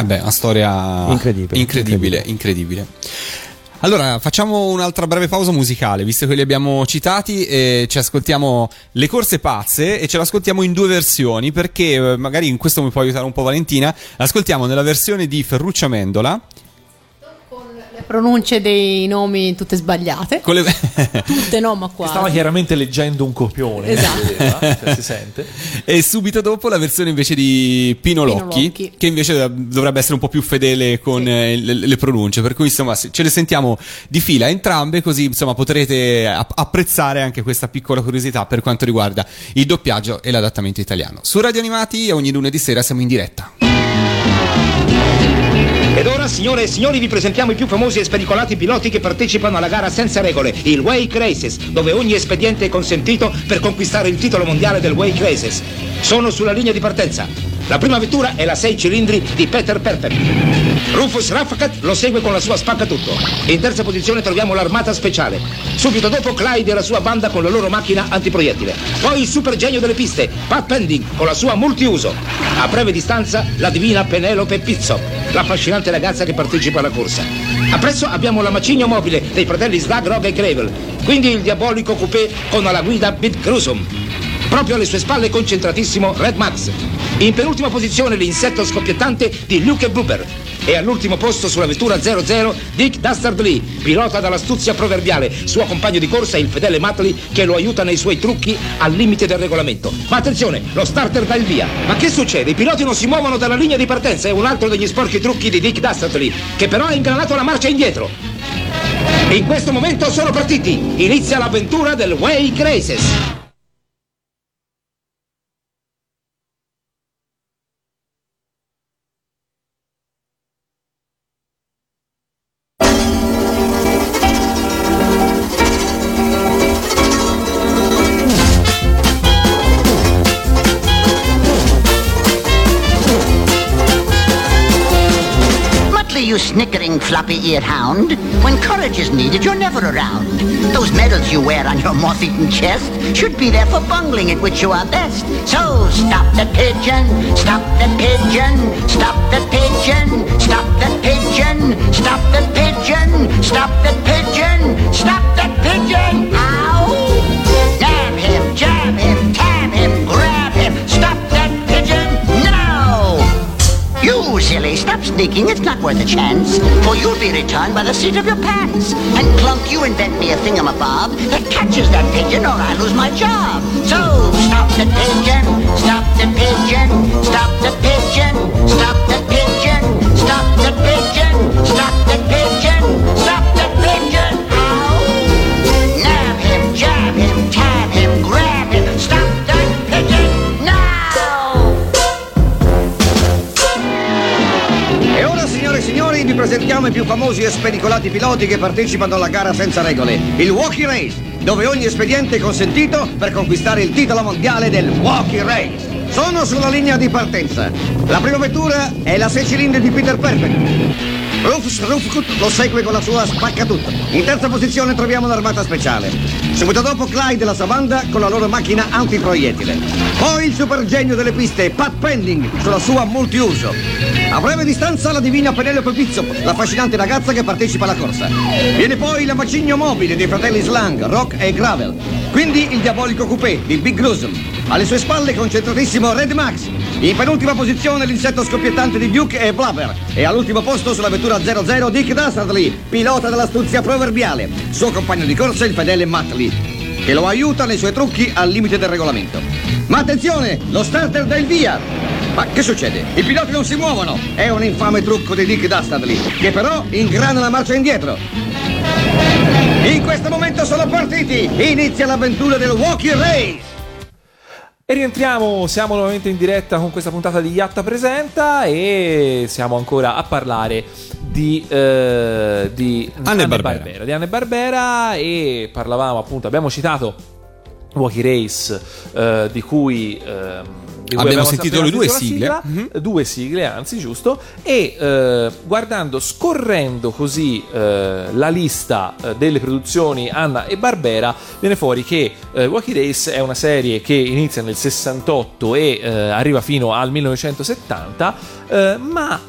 Vabbè, una storia Incredibile, incredibile, incredibile. Allora, facciamo un'altra breve pausa musicale, visto che li abbiamo citati, e ci ascoltiamo Le corse pazze e ce l'ascoltiamo in due versioni, perché eh, magari in questo mi può aiutare un po' Valentina. L'ascoltiamo nella versione di Ferruccio Amendola, Le pronunce dei nomi tutte sbagliate. con le... Tutte no, ma Stava quasi. chiaramente leggendo un copione. Esatto. si vedeva, cioè, si sente. e subito dopo la versione invece di Pino Pino Locchi, Locchi. che invece dovrebbe essere un po' più fedele con eh, le, le pronunce, per cui insomma ce le sentiamo di fila entrambe, così insomma potrete app- apprezzare anche questa piccola curiosità per quanto riguarda il doppiaggio e l'adattamento italiano. Su Radio Animati ogni lunedì sera siamo in diretta. Ed ora, signore e signori, vi presentiamo i più famosi e spericolati piloti che partecipano alla gara senza regole, il Wake Races, dove ogni espediente è consentito per conquistare il titolo mondiale del Wake Races. Sono sulla linea di partenza. La prima vettura è la 6 cilindri di Peter Perper. Rufus Raffacat lo segue con la sua spaccatutto. In terza posizione troviamo l'armata speciale. Subito dopo Clyde e la sua banda con la loro macchina antiproiettile. Poi il super genio delle piste, Pat Pending, con la sua multiuso. A breve distanza la divina Penelope Pizzo, l'affascinante ragazza che partecipa alla corsa. Appresso abbiamo la macigno mobile dei fratelli Slug, Rog e Gravel, quindi il diabolico coupé con alla guida Pete Grusum. Proprio alle sue spalle concentratissimo Red Max. In penultima posizione l'insetto scoppiettante di Luke Blooper. E all'ultimo posto sulla vettura 00 Dick Dastard Lee, pilota dall'astuzia proverbiale, suo compagno di corsa il fedele Matley che lo aiuta nei suoi trucchi al limite del regolamento. Ma attenzione, lo starter dà il via. Ma che succede? I piloti non si muovono dalla linea di partenza, è un altro degli sporchi trucchi di Dick Dastard Lee, che però ha ingranato la marcia indietro. In questo momento sono partiti. Inizia l'avventura del Wake Races. Floppy-eared hound. When courage is needed, you're never around. Those medals you wear on your moth-eaten chest should be there for bungling at which you are best. So stop the pigeon, stop the pigeon, stop the pigeon, stop the pigeon, stop the pigeon, stop the pigeon, stop the pigeon. Ow! Silly, stop sneaking, it's not worth a chance. For you'll be returned by the seat of your pants. And Clunk, you invent me a thingamabob that catches that pigeon or I lose my job. So stop the pigeon, stop the pigeon, stop the pigeon, stop the pigeon, stop the pigeon, stop the pigeon, stop the pigeon. Presentiamo i più famosi e spericolati piloti che partecipano alla gara senza regole, il Walkie Race, dove ogni espediente è consentito per conquistare il titolo mondiale del Walkie Race. Sono sulla linea di partenza. La prima vettura è la 6 cilindri di Peter Perfect. Rufus Rufkut lo segue con la sua spaccatutto. In terza posizione troviamo l'armata speciale. Subito dopo Clyde e la sua banda con la loro macchina antiproiettile. Poi il super genio delle piste, Pat Pending, sulla sua multiuso. A breve distanza la divina Penelope Pizzop, la affascinante ragazza che partecipa alla corsa. Viene poi la macigno mobile dei fratelli Slang, Rock e Gravel. Quindi il diabolico coupé di Big Gruesome. Alle sue spalle concentratissimo Red Max. In penultima posizione l'insetto scoppiettante di Duke e Blubber. E all'ultimo posto sulla vettura 00 Dick Dastardly, pilota dell'astuzia proverbiale. Suo compagno di corsa il fedele Matt Lee, che lo aiuta nei suoi trucchi al limite del regolamento. Ma attenzione, lo starter dà il via. Ma che succede? I piloti non si muovono. È un infame trucco di Dick Dastardly, che però ingrana la marcia indietro. In questo momento sono partiti. Inizia l'avventura del Walkie Race. E rientriamo, siamo nuovamente in diretta con questa puntata di Yatta Presenta e siamo ancora a parlare di, eh, di Anne Barbera. Di Anne Barbera e parlavamo appunto, abbiamo citato Walkie Race eh, di cui... di cui Abbiamo sentito le due sigle. sigla, due sigle anzi giusto. E eh, guardando scorrendo così eh, la lista eh, delle produzioni Anna e Barbera viene fuori che eh, Walkie Race è una serie che inizia nel 68 e eh, arriva fino al 1970 eh, ma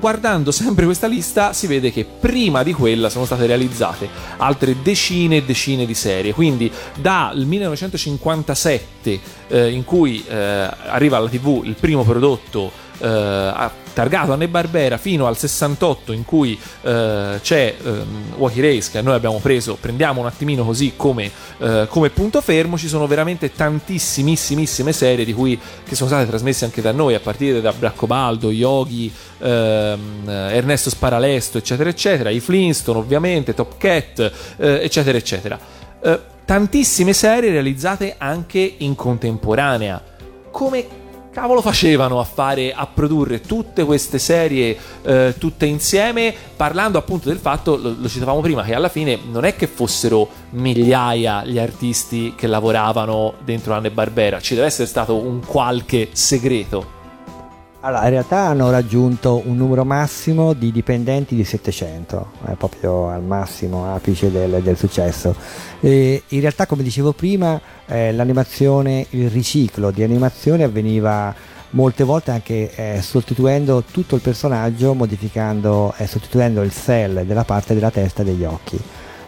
Guardando sempre questa lista si vede che prima di quella sono state realizzate altre decine e decine di serie, quindi dal 1957 eh, in cui eh, arriva alla tv il primo prodotto eh, a- targato Anne Barbera fino al 68 in cui eh, c'è ehm, Walkie Race che noi abbiamo preso, prendiamo un attimino così come, eh, come punto fermo, ci sono veramente tantissimissime serie di cui, che sono state trasmesse anche da noi a partire da Braccobaldo, Yogi, ehm, Ernesto Sparalesto eccetera eccetera, i Flintstone ovviamente, Top Cat eh, eccetera eccetera. Eh, tantissime serie realizzate anche in contemporanea. Come cavolo facevano a fare a produrre tutte queste serie eh, tutte insieme? Parlando appunto del fatto lo, lo citavamo prima che alla fine non è che fossero migliaia gli artisti che lavoravano dentro Anne Barbera ci deve essere stato un qualche segreto Allora, in realtà hanno raggiunto un numero massimo di dipendenti di 700, è proprio al massimo apice del, del successo. E in realtà, come dicevo prima, eh, l'animazione, il riciclo di animazione avveniva molte volte anche eh, sostituendo tutto il personaggio, modificando e sostituendo il cell della parte della testa e degli occhi.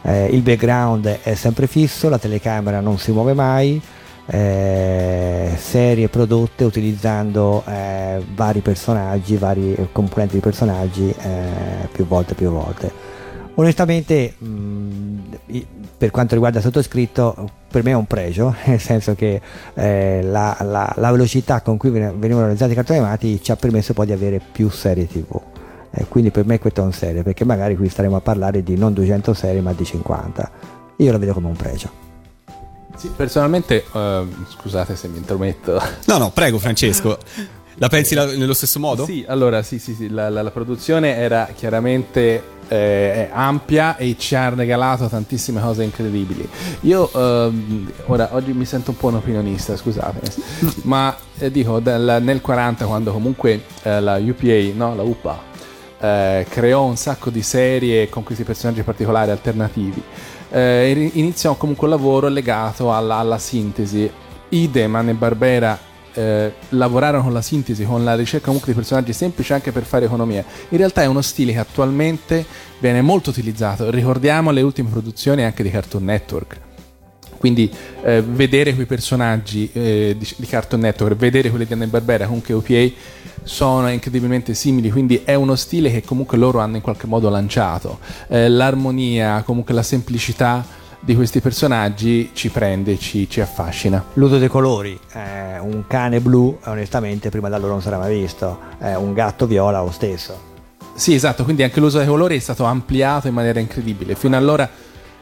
Eh, il background è sempre fisso, la telecamera non si muove mai, eh, serie prodotte utilizzando eh, vari personaggi, vari componenti di personaggi eh, più volte più volte. Onestamente, mh, i- per quanto riguarda il sottoscritto, per me è un pregio, nel senso che eh, la, la- la velocità con cui ven- venivano realizzati i cartoni animati ci ha permesso poi di avere più serie TV. Eh, quindi per me questo è un serie, perché magari qui staremo a parlare di non 200 serie ma di 50. Io lo vedo come un pregio. Sì, personalmente, eh, scusate se mi intrometto. No, no, prego Francesco. La pensi la- nello stesso modo? Sì, allora sì, sì, sì, la, la- la produzione era chiaramente eh, ampia e ci ha regalato tantissime cose incredibili. Io ehm, ora oggi mi sento un po' un opinionista, scusate, ma eh, dico dal- nel 40 quando comunque eh, la UPA, no, la UPA eh, creò un sacco di serie con questi personaggi particolari alternativi. Eh, in- iniziò comunque un lavoro legato alla, alla sintesi. Idem, Anne Barbera eh, lavorarono con la sintesi, con la ricerca comunque di personaggi semplici anche per fare economia. In realtà è uno stile che attualmente viene molto utilizzato. Ricordiamo le ultime produzioni anche di Cartoon Network. Quindi eh, vedere quei personaggi eh, di, di Cartoon Network, vedere quelli di Anne Barbera, comunque OPA, sono incredibilmente simili, quindi è uno stile che comunque loro hanno in qualche modo lanciato. Eh, l'armonia, comunque la semplicità di questi personaggi ci prende, ci, ci affascina. L'uso dei colori, eh, un cane blu onestamente prima da loro non sarà mai visto, eh, un gatto viola lo stesso. Sì, esatto, quindi anche l'uso dei colori è stato ampliato in maniera incredibile. Fino allora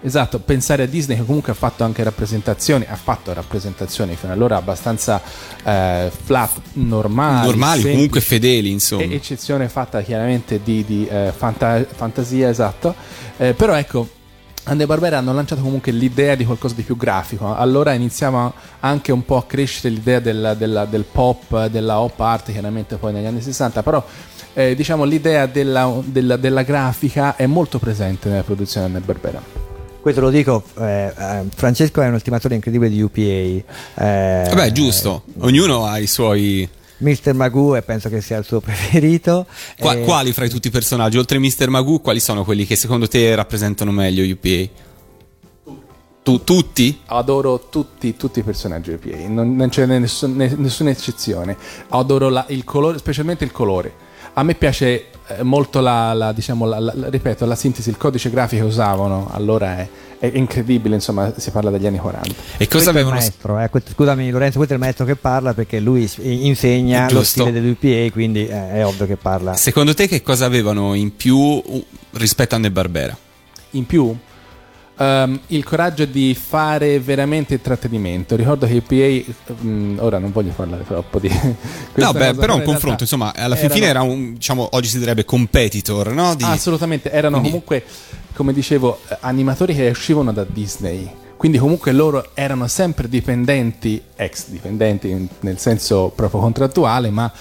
Esatto, pensare a Disney che comunque ha fatto anche rappresentazioni, ha fatto rappresentazioni fino allora abbastanza eh, flat, normali, Normali, semplici, comunque fedeli, insomma. eccezione fatta chiaramente di, di, eh, fanta- fantasia, esatto. Eh, però ecco, Anne Barbera hanno lanciato comunque l'idea di qualcosa di più grafico. Allora iniziava anche un po' a crescere l'idea del, della- del pop, della hop art, chiaramente poi negli anni 60, però eh, diciamo l'idea della, della- della grafica è molto presente nella produzione di Anne Barbera. Questo lo dico, eh, eh, Francesco è un ultimatore incredibile di UPA. eh, Vabbè, giusto. Ognuno ha i suoi. Mr. Magoo e penso che sia il suo preferito. Qua- Eh, Quali fra i tutti i personaggi, oltre a Mr. Magoo, quali sono quelli che secondo te rappresentano meglio UPA? Tu, tutti? Adoro tutti, tutti i personaggi UPA, non, non c'è nessun- ne- nessuna eccezione. Adoro la- il colore, specialmente il colore. A me piace eh, molto la, la- diciamo, la- la- ripeto, la sintesi, il codice grafico che usavano, allora è, è incredibile, insomma, si parla degli anni 40. E cosa questo avevano. maestro, eh, que- scusami Lorenzo, questo è il maestro che parla perché lui insegna lo Giusto. stile dell'UPA, quindi eh, è ovvio che parla. Secondo te che cosa avevano in più rispetto a Anne Barbera? In più, ehm, il coraggio di fare veramente intrattenimento. Ricordo che i PA, mm, ora non voglio parlare troppo di No, beh, però un confronto, insomma, alla fin fine era un, diciamo, oggi si direbbe competitor, no? Di- Assolutamente, erano Quindi- comunque, come dicevo, animatori che uscivano da Disney. Quindi comunque loro erano sempre dipendenti, ex dipendenti nel senso proprio contrattuale, ma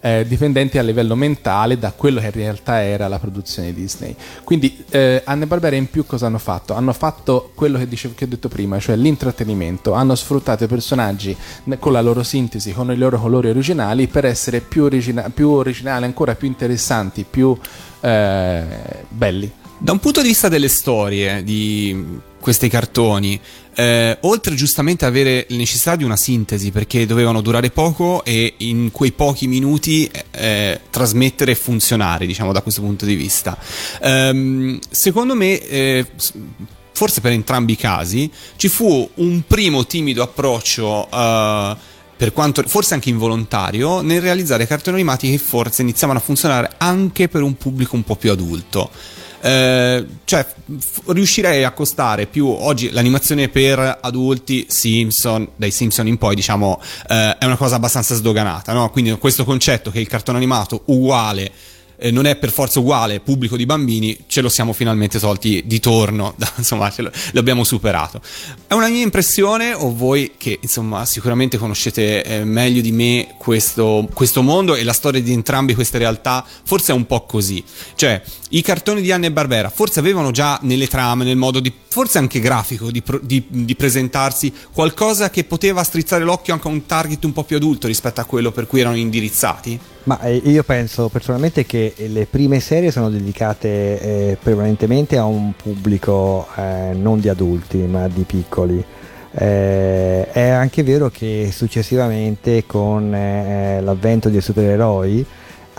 eh, dipendenti a livello mentale da quello che in realtà era la produzione Disney. Quindi eh, Anne Barbera in più cosa hanno fatto? Hanno fatto quello che, dicevo, che ho detto prima, cioè l'intrattenimento. Hanno sfruttato i personaggi con la loro sintesi, con i loro colori originali per essere più, origina- più originali, ancora più interessanti, più eh, belli. Da un punto di vista delle storie di questi cartoni, eh, oltre giustamente ad avere la necessità di una sintesi perché dovevano durare poco e in quei pochi minuti eh, trasmettere e funzionare, diciamo da questo punto di vista, ehm, secondo me, eh, forse per entrambi i casi, ci fu un primo timido approccio. eh, quanto forse anche involontario, nel realizzare cartoni animati che forse iniziavano a funzionare anche per un pubblico un po' più adulto. Eh, cioè, f- riuscirei a accostare più oggi l'animazione per adulti, Simpson, dai Simpson in poi, diciamo, eh, è una cosa abbastanza sdoganata, no? Quindi questo concetto che il cartone animato uguale eh, non è per forza uguale pubblico di bambini, ce lo siamo finalmente tolti di torno, da- insomma, lo- l'abbiamo superato. È una mia impressione, o voi che insomma sicuramente conoscete eh, meglio di me questo, questo mondo e la storia di entrambe queste realtà, forse è un po' così. Cioè, i cartoni di Anne e Barbera forse avevano già nelle trame, nel modo di, forse anche grafico, di, di- di presentarsi qualcosa che poteva strizzare l'occhio anche a un target un po' più adulto rispetto a quello per cui erano indirizzati? Ma eh, io penso personalmente che le prime serie sono dedicate eh, prevalentemente a un pubblico eh, non di adulti ma di piccoli. Eh, è anche vero che successivamente con eh, l'avvento dei supereroi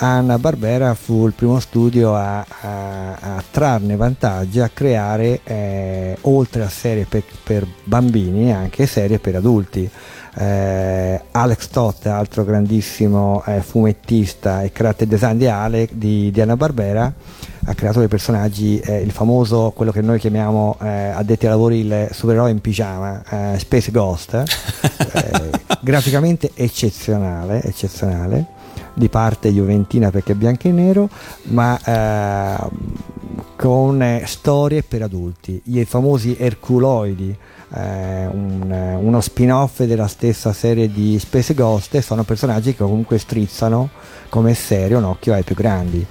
Anna Barbera fu il primo studio a, a- a trarne vantaggio, a creare eh, oltre a serie per, per bambini anche serie per adulti. Eh, Alex Toth, altro grandissimo eh, fumettista e character design di, Ale, di, di Anna Barbera, ha creato dei personaggi, eh, il famoso, quello che noi chiamiamo eh, addetti ai lavori il supereroe in pigiama, eh, Space Ghost, eh, graficamente eccezionale, eccezionale di parte juventina perché è bianco e nero, ma con storie per adulti, i famosi Erculoidi, eh, un- uno spin-off della stessa serie di Space Ghost, e sono personaggi che comunque strizzano come serie un occhio ai più grandi,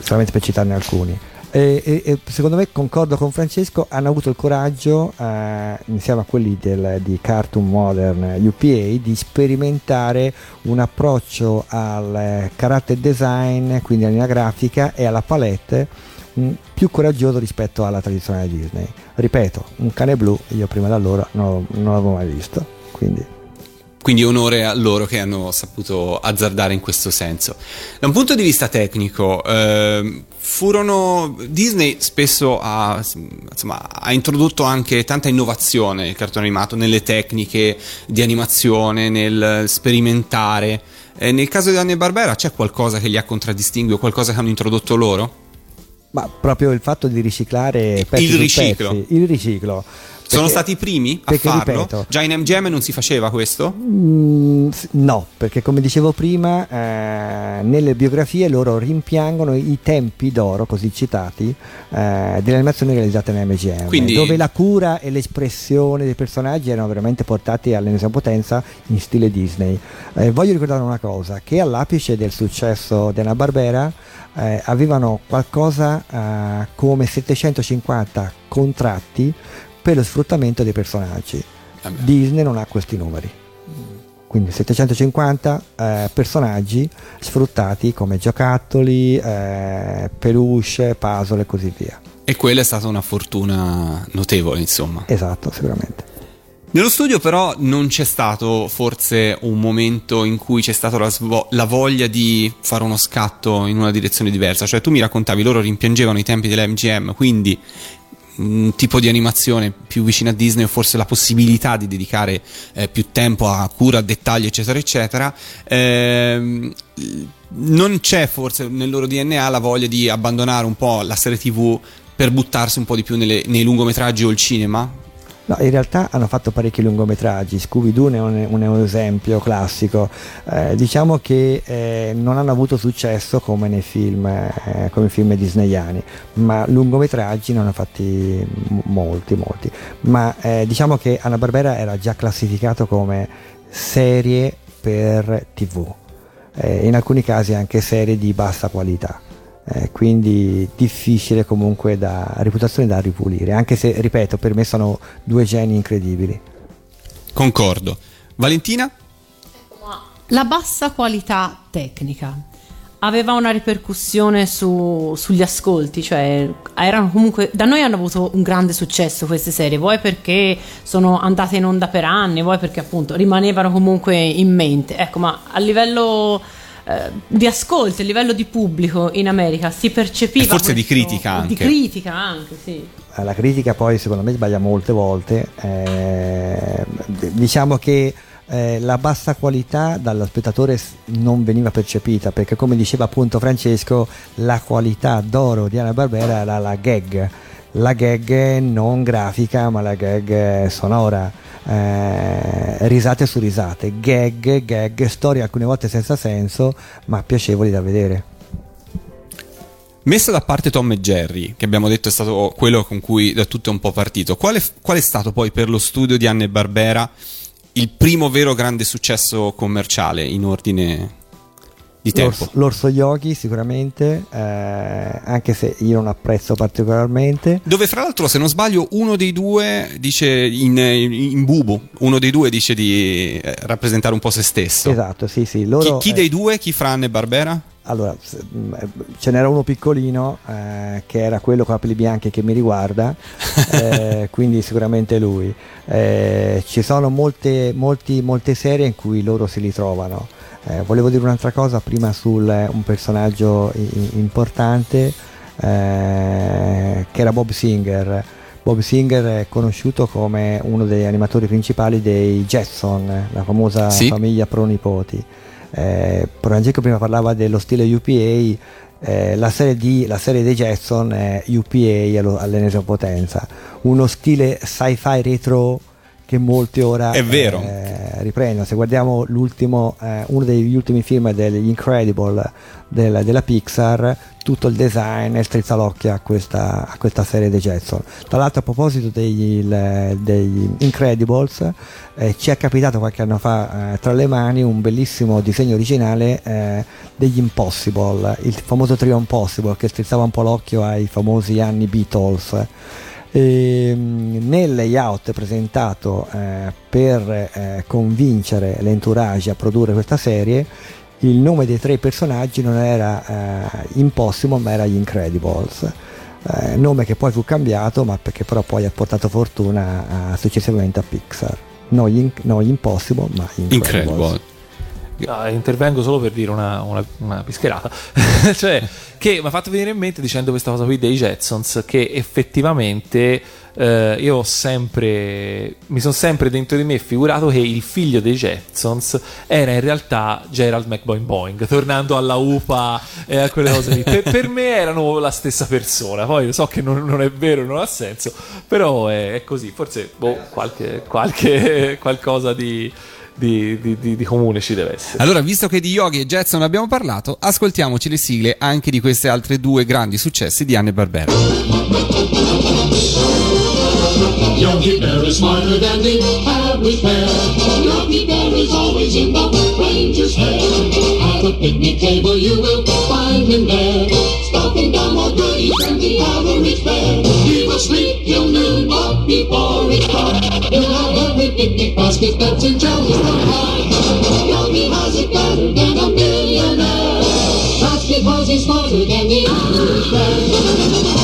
solamente per citarne alcuni. E, e- e secondo me concordo con Francesco, hanno avuto il coraggio, eh, insieme a quelli del- di Cartoon Modern UPA, di sperimentare un approccio al eh, character design, quindi alla linea grafica e alla palette mm, più coraggioso rispetto alla tradizionale Disney. Ripeto, un cane blu io prima da allora non, non l'avevo mai visto, quindi Quindi onore a loro che hanno saputo azzardare in questo senso. Da un punto di vista tecnico, ehm, furono Disney spesso ha, insomma, ha introdotto anche tanta innovazione nel cartone animato, nelle tecniche di animazione, nel sperimentare. Eh, nel caso di Anne Barbera c'è qualcosa che li ha contraddistingue qualcosa che hanno introdotto loro? Ma proprio il fatto di riciclare pezzi Il riciclo. pezzi, il riciclo. Sono Perché- stati i primi a perché, farlo? ripeto, Già in MGM non si faceva questo? Mm, no, perché come dicevo prima, eh, nelle biografie loro rimpiangono i tempi d'oro, così citati, eh, delle animazioni realizzate in MGM, Quindi- dove la cura e l'espressione dei personaggi erano veramente portati all'ennesima potenza in stile Disney. Eh, voglio ricordare una cosa, che all'apice del successo della Barbera eh, avevano qualcosa eh, come 750 contratti per lo sfruttamento dei personaggi. Vabbè. Disney non ha questi numeri. Quindi 750 eh, personaggi sfruttati come giocattoli, eh, peluche, puzzle e così via. E quella è stata una fortuna notevole, insomma. Esatto, sicuramente. Nello studio però non c'è stato forse un momento in cui c'è stata la, svo- la voglia di fare uno scatto in una direzione diversa, cioè tu mi raccontavi loro rimpiangevano i tempi dell'MGM, quindi un tipo di animazione più vicina a Disney o forse la possibilità di dedicare eh, più tempo a cura, a dettagli eccetera eccetera. Ehm, non c'è forse nel loro DNA la voglia di abbandonare un po' la serie tv per buttarsi un po' di più nelle- nei lungometraggi o il cinema? No, in realtà hanno fatto parecchi lungometraggi, Scooby-Doo è un, un- esempio classico. Eh, diciamo che eh, non hanno avuto successo come nei film, eh, come film disneyani, ma lungometraggi ne hanno fatti molti, molti. Ma eh, diciamo che Anna Barbera era già classificato come serie per TV, eh, in alcuni casi anche serie di bassa qualità. Eh, quindi difficile comunque da reputazione da ripulire, anche se ripeto, per me sono due geni incredibili. Concordo. Valentina? La bassa qualità tecnica aveva una ripercussione su- sugli ascolti, cioè erano comunque da noi hanno avuto un grande successo queste serie, vuoi perché sono andate in onda per anni, vuoi perché appunto rimanevano comunque in mente. Ecco, ma a livello eh, di ascolti, a livello di pubblico in America si percepiva E forse di questo- critica Di anche. critica anche, sì. Eh, La critica poi secondo me sbaglia molte volte, eh, diciamo che eh, la bassa qualità dallo spettatore non veniva percepita perché come diceva appunto Francesco la qualità d'oro di Anna Barbera era la gag, la gag non grafica ma la gag sonora. eh, risate su risate, gag, gag, storie alcune volte senza senso ma piacevoli da vedere. Messa da parte Tom e Jerry, che abbiamo detto è stato quello con cui da tutto è un po' partito, qual è, qual è stato poi per lo studio di Anne Barbera il primo vero grande successo commerciale in ordine di tempo? L'orso, l'orso yogi sicuramente, eh, anche se io non apprezzo particolarmente. Dove fra l'altro, se non sbaglio, uno dei due dice in, in bubu, uno dei due dice di eh, rappresentare un po' se stesso. Esatto, sì, sì. Loro, chi, chi eh, dei due, chi fra Anne Barbera? Allora, mh, eh, ce n'era uno piccolino eh, che era quello con capelli bianchi che mi riguarda, eh, quindi sicuramente lui. Eh, ci sono molte, molti- molte serie in cui loro si ritrovano. Eh, volevo dire un'altra cosa prima su un personaggio i- importante eh, che era Bob Singer. Bob Singer è conosciuto come uno degli animatori principali dei Jetson, la famosa Sì. famiglia pronipoti. Eh, Francesco prima parlava dello stile UPA, eh, la, serie di- la serie dei Jetson è UPA all'ennesima potenza, uno stile sci-fi retro che molti ora È vero. eh, riprendono. Se guardiamo l'ultimo, eh, uno degli ultimi film degli Incredible del- della Pixar, tutto il design è strizza l'occhio a questa, a questa serie dei Jetson. Tra l'altro a proposito degli, il- degli Incredibles, eh, ci è capitato qualche anno fa eh, tra le mani un bellissimo disegno originale eh, degli Impossible, il famoso trio Impossible che strizzava un po' l'occhio ai famosi anni Beatles. E, mh, nel layout presentato eh, per eh, convincere l'entourage a produrre questa serie il nome dei tre personaggi non era eh, Impossible ma era gli Incredibles eh, nome che poi fu cambiato ma perché però poi ha portato fortuna a- successivamente a Pixar non gli, gli Impossible ma gli Incredibles Incredible. No, intervengo solo per dire una, una, una pischerata. cioè, che mi ha fatto venire in mente dicendo questa cosa qui dei Jetsons, che effettivamente eh, io ho sempre, mi sono sempre dentro di me figurato che il figlio dei Jetsons era in realtà Gerald McBoing Boing, tornando alla UPA e a quelle cose lì. Per, per me erano la stessa persona, poi so che non, non è vero, non ha senso, però è, è così, forse boh, qualche, qualche qualcosa di... Di, di- di- di comune ci deve essere. Allora, visto che di Yogi e Jetson abbiamo parlato, ascoltiamoci le sigle anche di queste altre due grandi successi di Anne Barbera. Yogi Bear is smarter than the average bear. Yogi Bear is always in the ranger's hair. At a picnic table you will find him there. Stuffing down more goodies than the average bear. He will sleep till noon, but before it's dark, he'll have every picnic basket that's in jellies from pie. Yogi has it better than a millionaire. Because he's smarter than the average bear.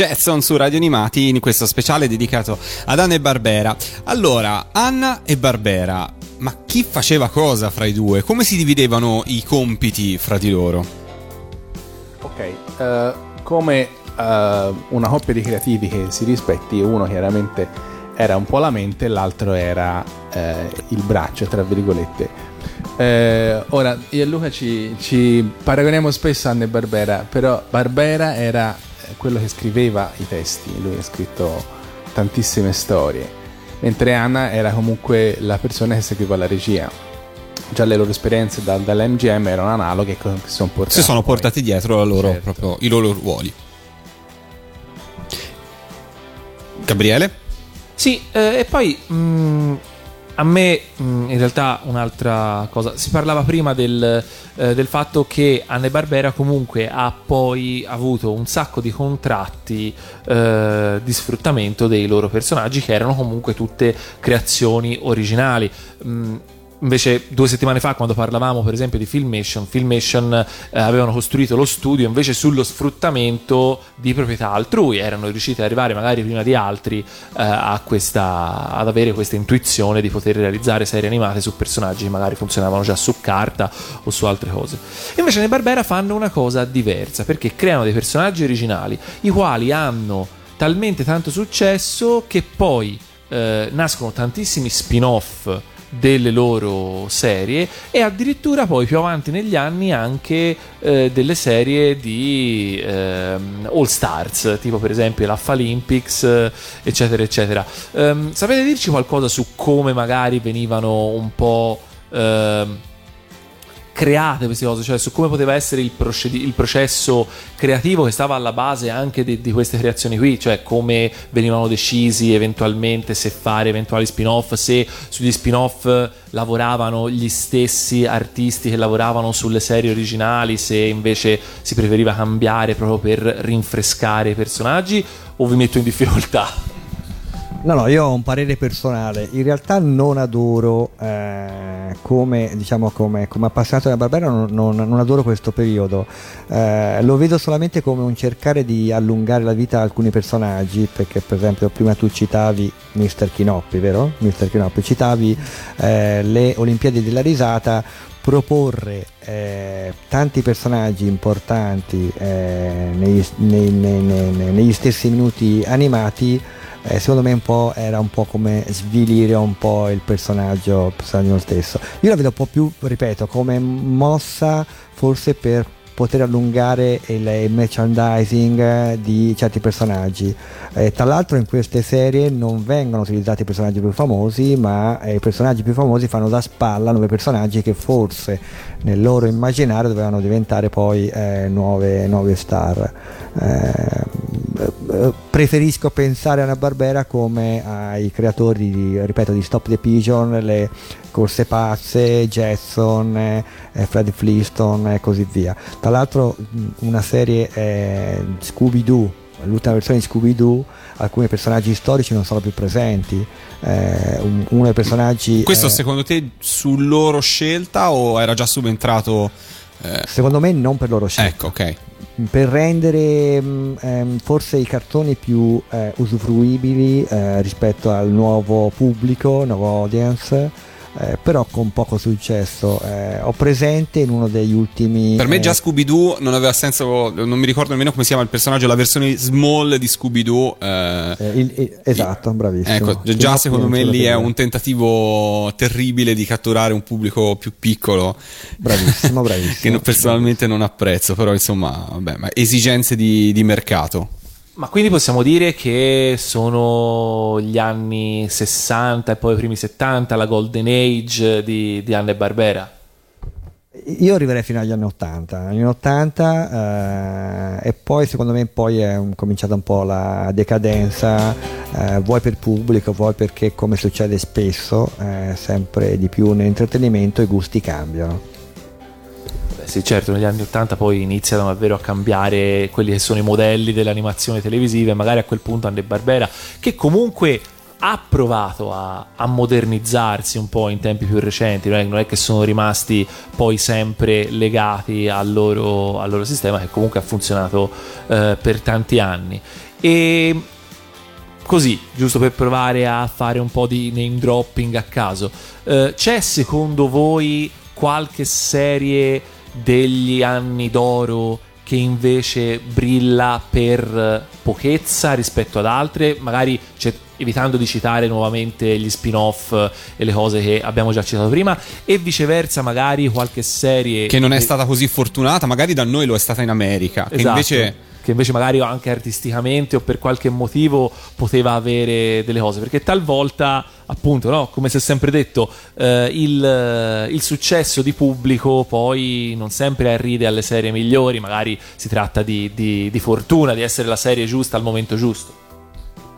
Jetson su Radio Animati in questo speciale dedicato ad Anna e Barbera. Allora, Anna e Barbera, ma chi faceva cosa fra i due? Come si dividevano i compiti fra di loro? Ok, eh, come eh, una coppia di creativi che si rispetti, uno chiaramente era un po' la mente, l'altro era eh, il braccio, tra virgolette. Eh, ora, io e Luca ci, ci paragoniamo spesso a Anne Barbera, però Barbera era quello che scriveva i testi, lui ha scritto tantissime storie, mentre Anna era comunque la persona che seguiva la regia. Già le loro esperienze da- dall'MGM erano analoghe che si sono portate. Si sono portati dietro la loro- Certo. proprio i loro ruoli. Gabriele? Sì, eh, e poi mh, a me mh, in realtà un'altra cosa, si parlava prima del, eh, del fatto che Anne Barbera comunque ha poi avuto un sacco di contratti eh, di sfruttamento dei loro personaggi che erano comunque tutte creazioni originali. Mh, Invece due settimane fa quando parlavamo per esempio di Filmation, Filmation eh, avevano costruito lo studio invece sullo sfruttamento di proprietà altrui, erano riusciti ad arrivare magari prima di altri eh, questa, ad avere questa intuizione di poter realizzare serie animate su personaggi che magari funzionavano già su carta o su altre cose. Invece nei Barbera fanno una cosa diversa perché creano dei personaggi originali i quali hanno talmente tanto successo che poi eh, nascono tantissimi spin-off delle loro serie e addirittura poi più avanti negli anni anche eh, delle serie di ehm, All Stars tipo per esempio la Olympics eccetera eccetera. Ehm, sapete dirci qualcosa su come magari venivano un po' ehm, create queste cose, cioè su come poteva essere il, procedi- il processo creativo che stava alla base anche di, di queste creazioni qui, cioè come venivano decisi eventualmente se fare eventuali spin-off, se sugli spin-off lavoravano gli stessi artisti che lavoravano sulle serie originali, se invece si preferiva cambiare proprio per rinfrescare i personaggi o vi metto in difficoltà? No, no, io ho un parere personale. In realtà non adoro, eh, come, diciamo, come, come appassionato della Barbera, non, non- non adoro questo periodo. Eh, lo vedo solamente come un cercare di allungare la vita a alcuni personaggi, perché per esempio prima tu citavi Mr. Chinoppi, vero? Mr. Chinoppi, citavi eh, le Olimpiadi della risata, proporre eh, tanti personaggi importanti eh, negli, nei- nei- nei- negli stessi minuti animati eh, secondo me un po' era un po' come svilire un po' il personaggio, il personaggio stesso. Io la vedo un po' più, ripeto, come mossa forse per poter allungare il, merchandising eh, di certi personaggi. Eh, tra l'altro in queste serie non vengono utilizzati i personaggi più famosi, ma eh, i personaggi più famosi fanno da spalla nuovi personaggi che forse nel loro immaginario dovevano diventare poi eh, nuove, nuove star. Eh, preferisco pensare a una Barbera come ai creatori di, ripeto, di Stop the Pigeon, le corse pazze, Jetson, eh, Fred Flintstone e così via. Tra l'altro una serie eh, Scooby-Doo, l'ultima versione di Scooby-Doo, alcuni personaggi storici non sono più presenti. Eh, un- uno dei personaggi... Questo eh, secondo te su loro scelta o era già subentrato? eh, Secondo me non per loro scelta. Ecco, ok. per rendere mh, ehm, forse i cartoni più eh, usufruibili eh, rispetto al nuovo pubblico, nuovo audience, eh, però con poco successo. Eh, ho presente in uno degli ultimi... Per me eh, già Scooby-Doo non aveva senso, non mi ricordo nemmeno come si chiama il personaggio, la versione small di Scooby-Doo. eh, eh, il- il- esatto, bravissimo. Ecco, già non secondo me lì è un tentativo terribile di catturare un pubblico più piccolo. Bravissimo, bravissimo. che personalmente non apprezzo, però insomma, vabbè, ma esigenze di, di mercato. Ma quindi possiamo dire che sono gli anni 60 e poi i primi 70, la golden age di, di Anne Barbera. Io arriverei fino agli anni 80, anni 80 eh, e poi secondo me poi è un- cominciata un po' la decadenza, eh, vuoi per pubblico, vuoi perché come succede spesso, eh, sempre di più nell'intrattenimento i gusti cambiano. Sì, certo, negli anni 80 poi iniziano davvero a cambiare quelli che sono i modelli dell'animazione televisiva e magari a quel punto Anne Barbera, che comunque ha provato a, a modernizzarsi un po' in tempi più recenti, non è, non è che sono rimasti poi sempre legati al loro, al loro sistema, che comunque ha funzionato eh, per tanti anni. E così, giusto per provare a fare un po' di name dropping a caso, eh, c'è secondo voi qualche serie degli anni d'oro che invece brilla per pochezza rispetto ad altre, magari c'è- evitando di citare nuovamente gli spin-off e le cose che abbiamo già citato prima, e viceversa magari qualche serie Che non è che- stata così fortunata, magari da noi lo è stata in America, che Esatto, invece che invece magari anche artisticamente o per qualche motivo poteva avere delle cose. Perché talvolta appunto no, come si è sempre detto eh, il, eh, il successo di pubblico poi non sempre arride alle serie migliori magari si tratta di, di- di fortuna di essere la serie giusta al momento giusto.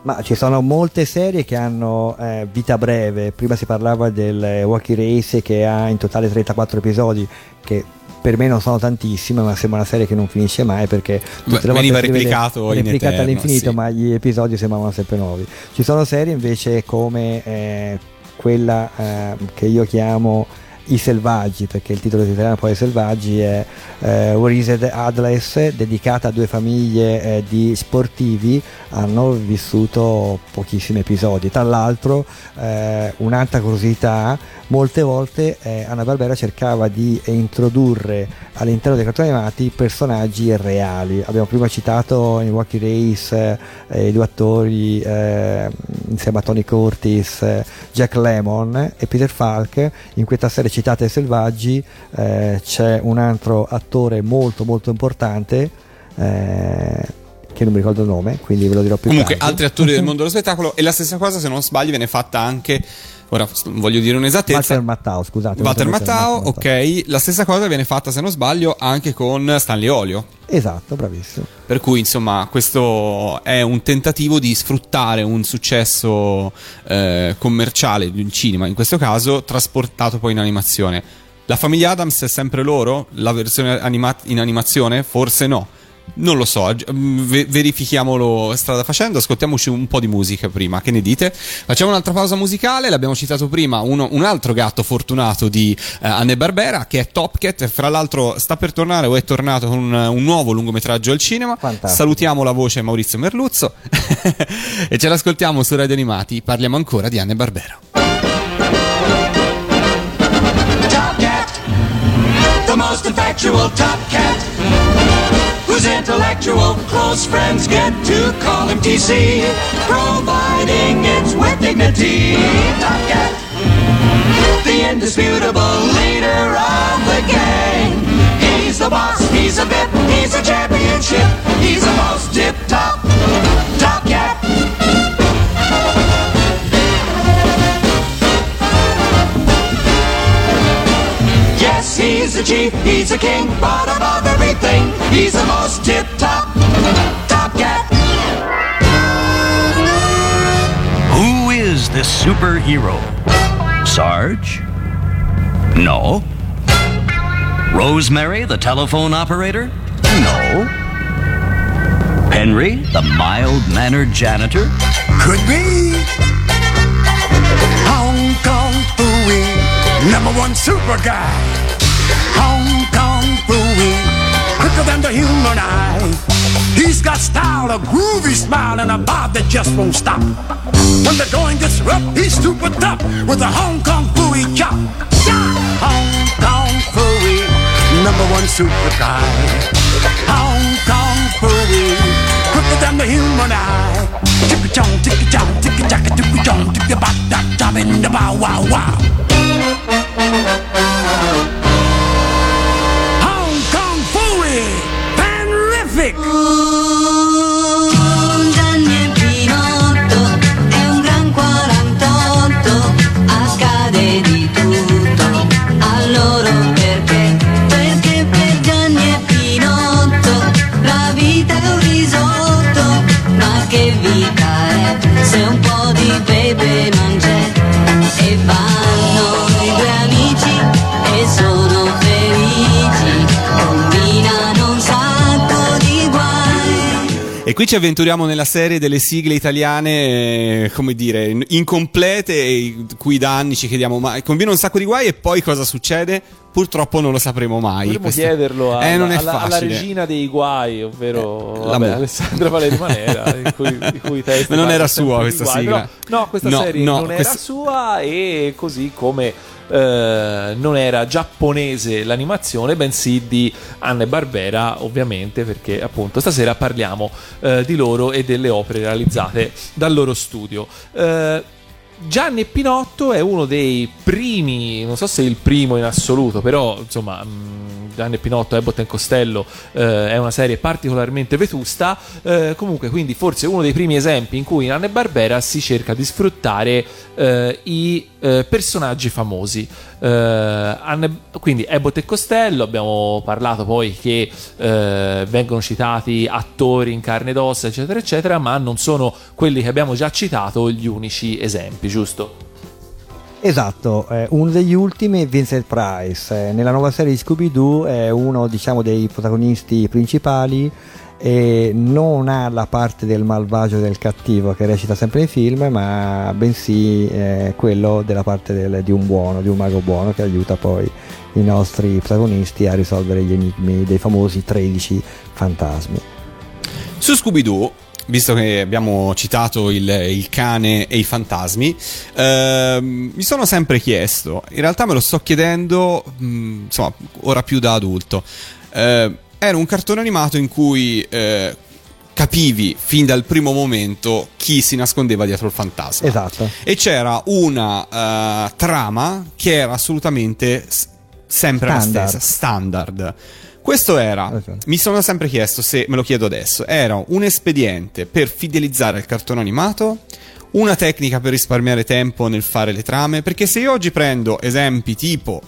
Ma ci sono molte serie che hanno eh, vita breve, prima si parlava del Wacky Race che ha in totale 34 episodi, che per me non sono tantissime, ma sembra una serie che non finisce mai perché tutte le veniva vede replicato in replicata eterno, all'infinito, sì. ma gli episodi sembravano sempre nuovi. Ci sono serie invece come eh, quella eh, che io chiamo I Selvaggi, perché il titolo italiano poi è Selvaggi, è eh, Where Atlas, dedicata a due famiglie eh, di sportivi, hanno vissuto pochissimi episodi. Tra l'altro, eh, un'altra curiosità, molte volte eh, Anna Barbera cercava di introdurre all'interno dei cartoni animati personaggi reali. Abbiamo prima citato in Wacky Race eh, i due attori eh, insieme a Tony Curtis, eh, Jack Lemmon e Peter Falk. In questa serie citata ai Selvaggi eh, c'è un altro attore molto molto importante eh, che non mi ricordo il nome, quindi ve lo dirò più Comunque, tardi. altri attori del mondo dello spettacolo. E la stessa cosa, se non sbaglio, viene fatta anche. Ora voglio dire un'esattezza. Walter Mattau, scusate. Walter Mattau. ok. La stessa cosa viene fatta, se non sbaglio, anche con Stanley Olio. Esatto, bravissimo. Per cui, insomma, questo è un tentativo di sfruttare un successo eh, commerciale di un cinema, in questo caso, trasportato poi in animazione. La famiglia Adams è sempre loro? La versione anima- in animazione? Forse no. Non lo so, ve- verifichiamolo strada facendo, ascoltiamoci un po' di musica prima, che ne dite? Facciamo un'altra pausa musicale, l'abbiamo citato prima, uno- un altro gatto fortunato di eh, Anne Barbera che è Top Cat, fra l'altro sta per tornare o è tornato con un, un nuovo lungometraggio al cinema. Fantastico. Salutiamo la voce Maurizio Merluzzo e ce l'ascoltiamo su Radio Animati, parliamo ancora di Anne Barbera. Top Cat, the most infactual Top Cat, intellectual close friends get to call him TC, providing it's with dignity. Top the indisputable leader of the gang. He's the boss, he's a bit, he's a championship, he's the most tip top. He's the chief, he's the king, but above everything, he's the most tip top. Top Cat. Who is this superhero? Sarge? No. Rosemary, the telephone operator? No. Henry, the mild mannered janitor? Could be. Hong Kong Fooey, number one super guy. Quicker than the human eye. He's got style, a groovy smile, and a bob that just won't stop. When the going gets rough, he's super tough with a Hong Kong Fooey chop. Yeah! Hong Kong Fooey, number one super guy. Hong Kong Fooey, quicker than the human eye. Chicka chong, chicka chong, chicka chaka, chicka chong, chicka bop, dop, chop in the bow, wow, wow. Music. E qui ci avventuriamo nella serie delle sigle italiane, eh, come dire, incomplete, cui danni ci chiediamo, ma conviene un sacco di guai e poi cosa succede? Purtroppo non lo sapremo mai. Potremmo Questo- chiederlo alla, eh, alla- alla regina dei guai, ovvero la vabbè, Alessandra Valeri Manera, i cui, testi Ma non era sua questa guai, sigla. però- no, questa No, serie no, non era questa- sua e così come eh, non era giapponese l'animazione, bensì di Anne Barbera, ovviamente, perché appunto stasera parliamo eh, di loro e delle opere realizzate dal loro studio. Eh, Gianni Pinotto è uno dei primi, non so se il primo in assoluto, però insomma mh, Gianni Pinotto, Ebbot e Costello eh, è una serie particolarmente vetusta, eh, comunque quindi forse uno dei primi esempi in cui in Anne Barbera si cerca di sfruttare eh, i eh, personaggi famosi. Eh, quindi Ebbot e Costello, abbiamo parlato poi che eh, vengono citati attori in carne ed ossa, eccetera, eccetera, ma non sono quelli che abbiamo già citato gli unici esempi, giusto? Esatto, eh, uno degli ultimi è Vincent Price. Eh, nella nuova serie di Scooby-Doo è uno diciamo, dei protagonisti principali e non ha la parte del malvagio e del cattivo che recita sempre nei film, ma bensì eh, quello della parte del- di un buono, di un mago buono che aiuta poi i nostri protagonisti a risolvere gli enigmi dei famosi 13 fantasmi. Su Scooby-Doo, visto che abbiamo citato il, il cane e i fantasmi, ehm, mi sono sempre chiesto, in realtà me lo sto chiedendo, mh, insomma, ora più da adulto. Eh, era un cartone animato in cui eh, capivi fin dal primo momento chi si nascondeva dietro il fantasma. Esatto. E c'era una eh, trama che era assolutamente s- sempre Standard. la stessa, standard. Questo era, mi sono sempre chiesto se me lo chiedo adesso, era un espediente per fidelizzare il cartone animato, una tecnica per risparmiare tempo nel fare le trame, perché se io oggi prendo esempi tipo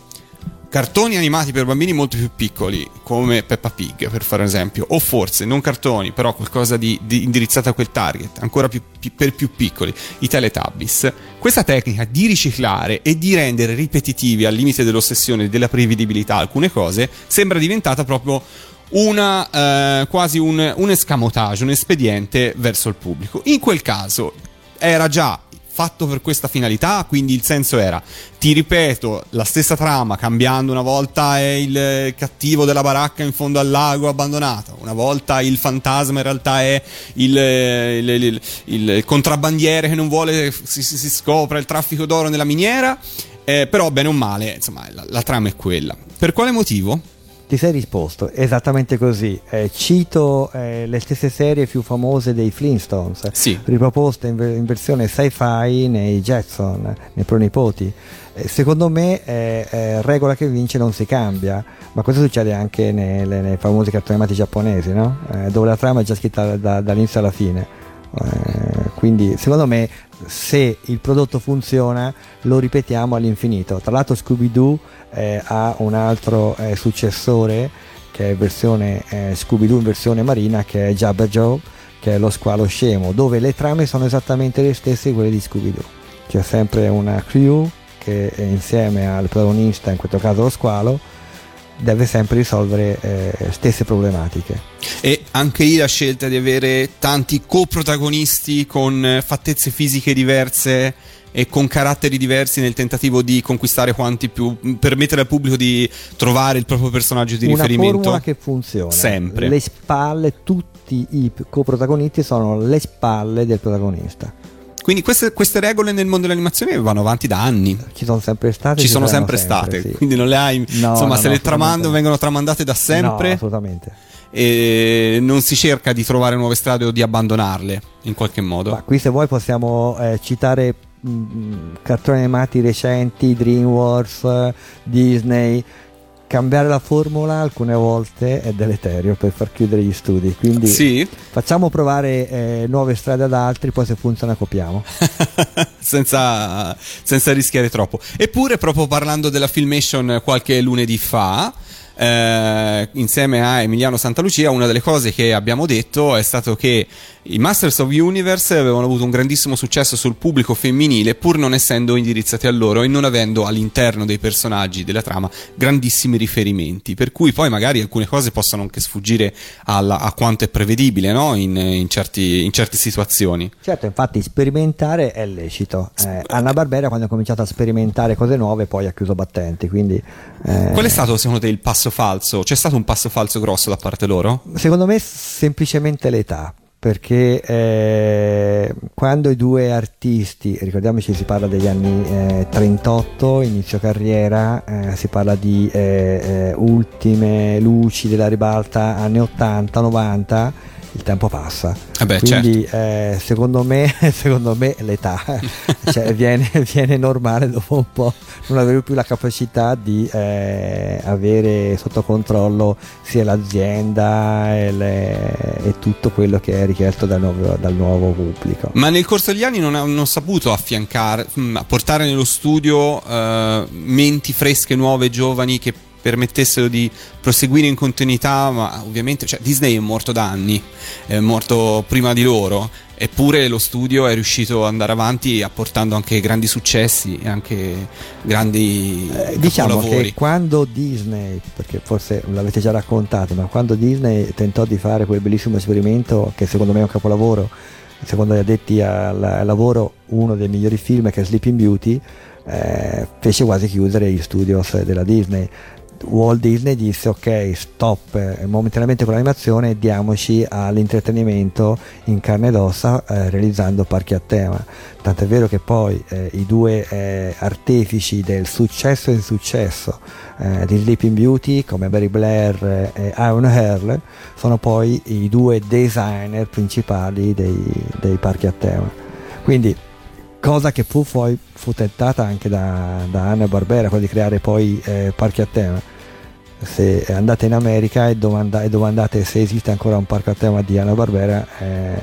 cartoni animati per bambini molto più piccoli, come Peppa Pig per fare un esempio, o forse non cartoni, però qualcosa di, di indirizzato a quel target, ancora più, pi- per più piccoli, i Teletubbies. Questa tecnica di riciclare e di rendere ripetitivi al limite dell'ossessione e della prevedibilità alcune cose sembra diventata proprio una eh, quasi un, un escamotage, un espediente verso il pubblico. In quel caso era già fatto per questa finalità, quindi il senso era ti ripeto la stessa trama cambiando una volta è il cattivo della baracca in fondo al lago abbandonato, una volta il fantasma in realtà è il, il- il- il- contrabbandiere che non vuole si, si- scopre il traffico d'oro nella miniera, eh, però bene o male insomma la, la trama è quella. Per quale motivo? Ti sei risposto, esattamente così. Eh, cito eh, le stesse serie più famose dei Flintstones, Sì. riproposte in, in versione sci-fi nei Jetson, nei pronipoti. Eh, secondo me, eh, eh, regola che vince non si cambia, ma questo succede anche nelle- nei famosi cartoni animati giapponesi, no? Eh, dove la trama è già scritta da- dall'inizio alla fine. Quindi, secondo me, se il prodotto funziona, lo ripetiamo all'infinito. Tra l'altro, Scooby-Doo eh, ha un altro eh, successore che è versione eh, Scooby-Doo in versione marina che è Jabba Joe che è lo squalo scemo dove le trame sono esattamente le stesse di quelle di Scooby-Doo c'è sempre una crew che insieme al protagonista in questo caso lo squalo deve sempre risolvere eh, stesse problematiche. E anche lì la scelta di avere tanti coprotagonisti con eh, fattezze fisiche diverse e con caratteri diversi nel tentativo di conquistare quanti più permettere al pubblico di trovare il proprio personaggio di una riferimento. formula che funziona. Sempre. Le spalle tutti i coprotagonisti sono le spalle del protagonista quindi queste, queste regole nel mondo dell'animazione vanno avanti da anni. Ci sono sempre state ci sono saranno sempre state. sì. quindi non le hai No, insomma no, se no, le tramando vengono tramandate da sempre. No, assolutamente. E non si cerca di trovare nuove strade o di abbandonarle in qualche modo. Ma qui se vuoi possiamo eh, citare mh, cartoni animati recenti, DreamWorks, eh, Disney. Cambiare la formula alcune volte è deleterio per far chiudere gli studi. Quindi Sì? facciamo provare eh, nuove strade ad altri, poi se funziona copiamo. senza, senza rischiare troppo. Eppure, proprio parlando della Filmation qualche lunedì fa, eh, insieme a Emiliano Santalucia, una delle cose che abbiamo detto è stato che i Masters of Universe avevano avuto un grandissimo successo sul pubblico femminile, pur non essendo indirizzati a loro e non avendo all'interno dei personaggi della trama grandissimi riferimenti. Per cui poi magari alcune cose possono anche sfuggire alla- a quanto è prevedibile no? in, in certi- in certe situazioni. Certo, infatti sperimentare è lecito. Eh, Anna Barbera quando ha cominciato a sperimentare cose nuove poi ha chiuso battenti, quindi eh, Qual è stato secondo te il passo falso? C'è stato un passo falso grosso da parte loro? Secondo me semplicemente l'età, perché eh, quando i due artisti, ricordiamoci si parla degli anni eh, 38, inizio carriera, eh, si parla di eh, eh, ultime luci della ribalta anni 80, 90, il tempo passa. Eh beh, Quindi eh, secondo, me, secondo me l'età cioè, viene, viene normale dopo un po' non avere più la capacità di eh, avere sotto controllo sia l'azienda e, le- e tutto quello che è richiesto dal nuovo, dal nuovo pubblico. Ma nel corso degli anni non hanno saputo affiancare, mm, portare nello studio eh, menti fresche, nuove, giovani che permettessero di proseguire in continuità, ma ovviamente cioè, Disney è morto da anni, è morto prima di loro, eppure lo studio è riuscito ad andare avanti apportando anche grandi successi e anche grandi Eh, diciamo che quando Disney, perché forse l'avete già raccontato, ma quando Disney tentò di fare quel bellissimo esperimento che secondo me è un capolavoro, secondo gli addetti al, al lavoro uno dei migliori film che è Sleeping Beauty, eh, fece quasi chiudere gli studios della Disney. Walt Disney disse ok stop eh, momentaneamente con l'animazione e diamoci all'intrattenimento in carne ed ossa eh, realizzando parchi a tema. Tant'è vero che poi eh, i due eh, artefici del successo e insuccesso eh, di Sleeping Beauty come Barry Blair eh, e Aaron Earl sono poi i due designer principali dei, dei parchi a tema. Quindi cosa che fu poi fu tentata anche da, da Anna Barbera quella di creare poi eh, parchi a tema se andate in America e, domanda- e domandate se esiste ancora un parco a tema di Anna Barbera eh,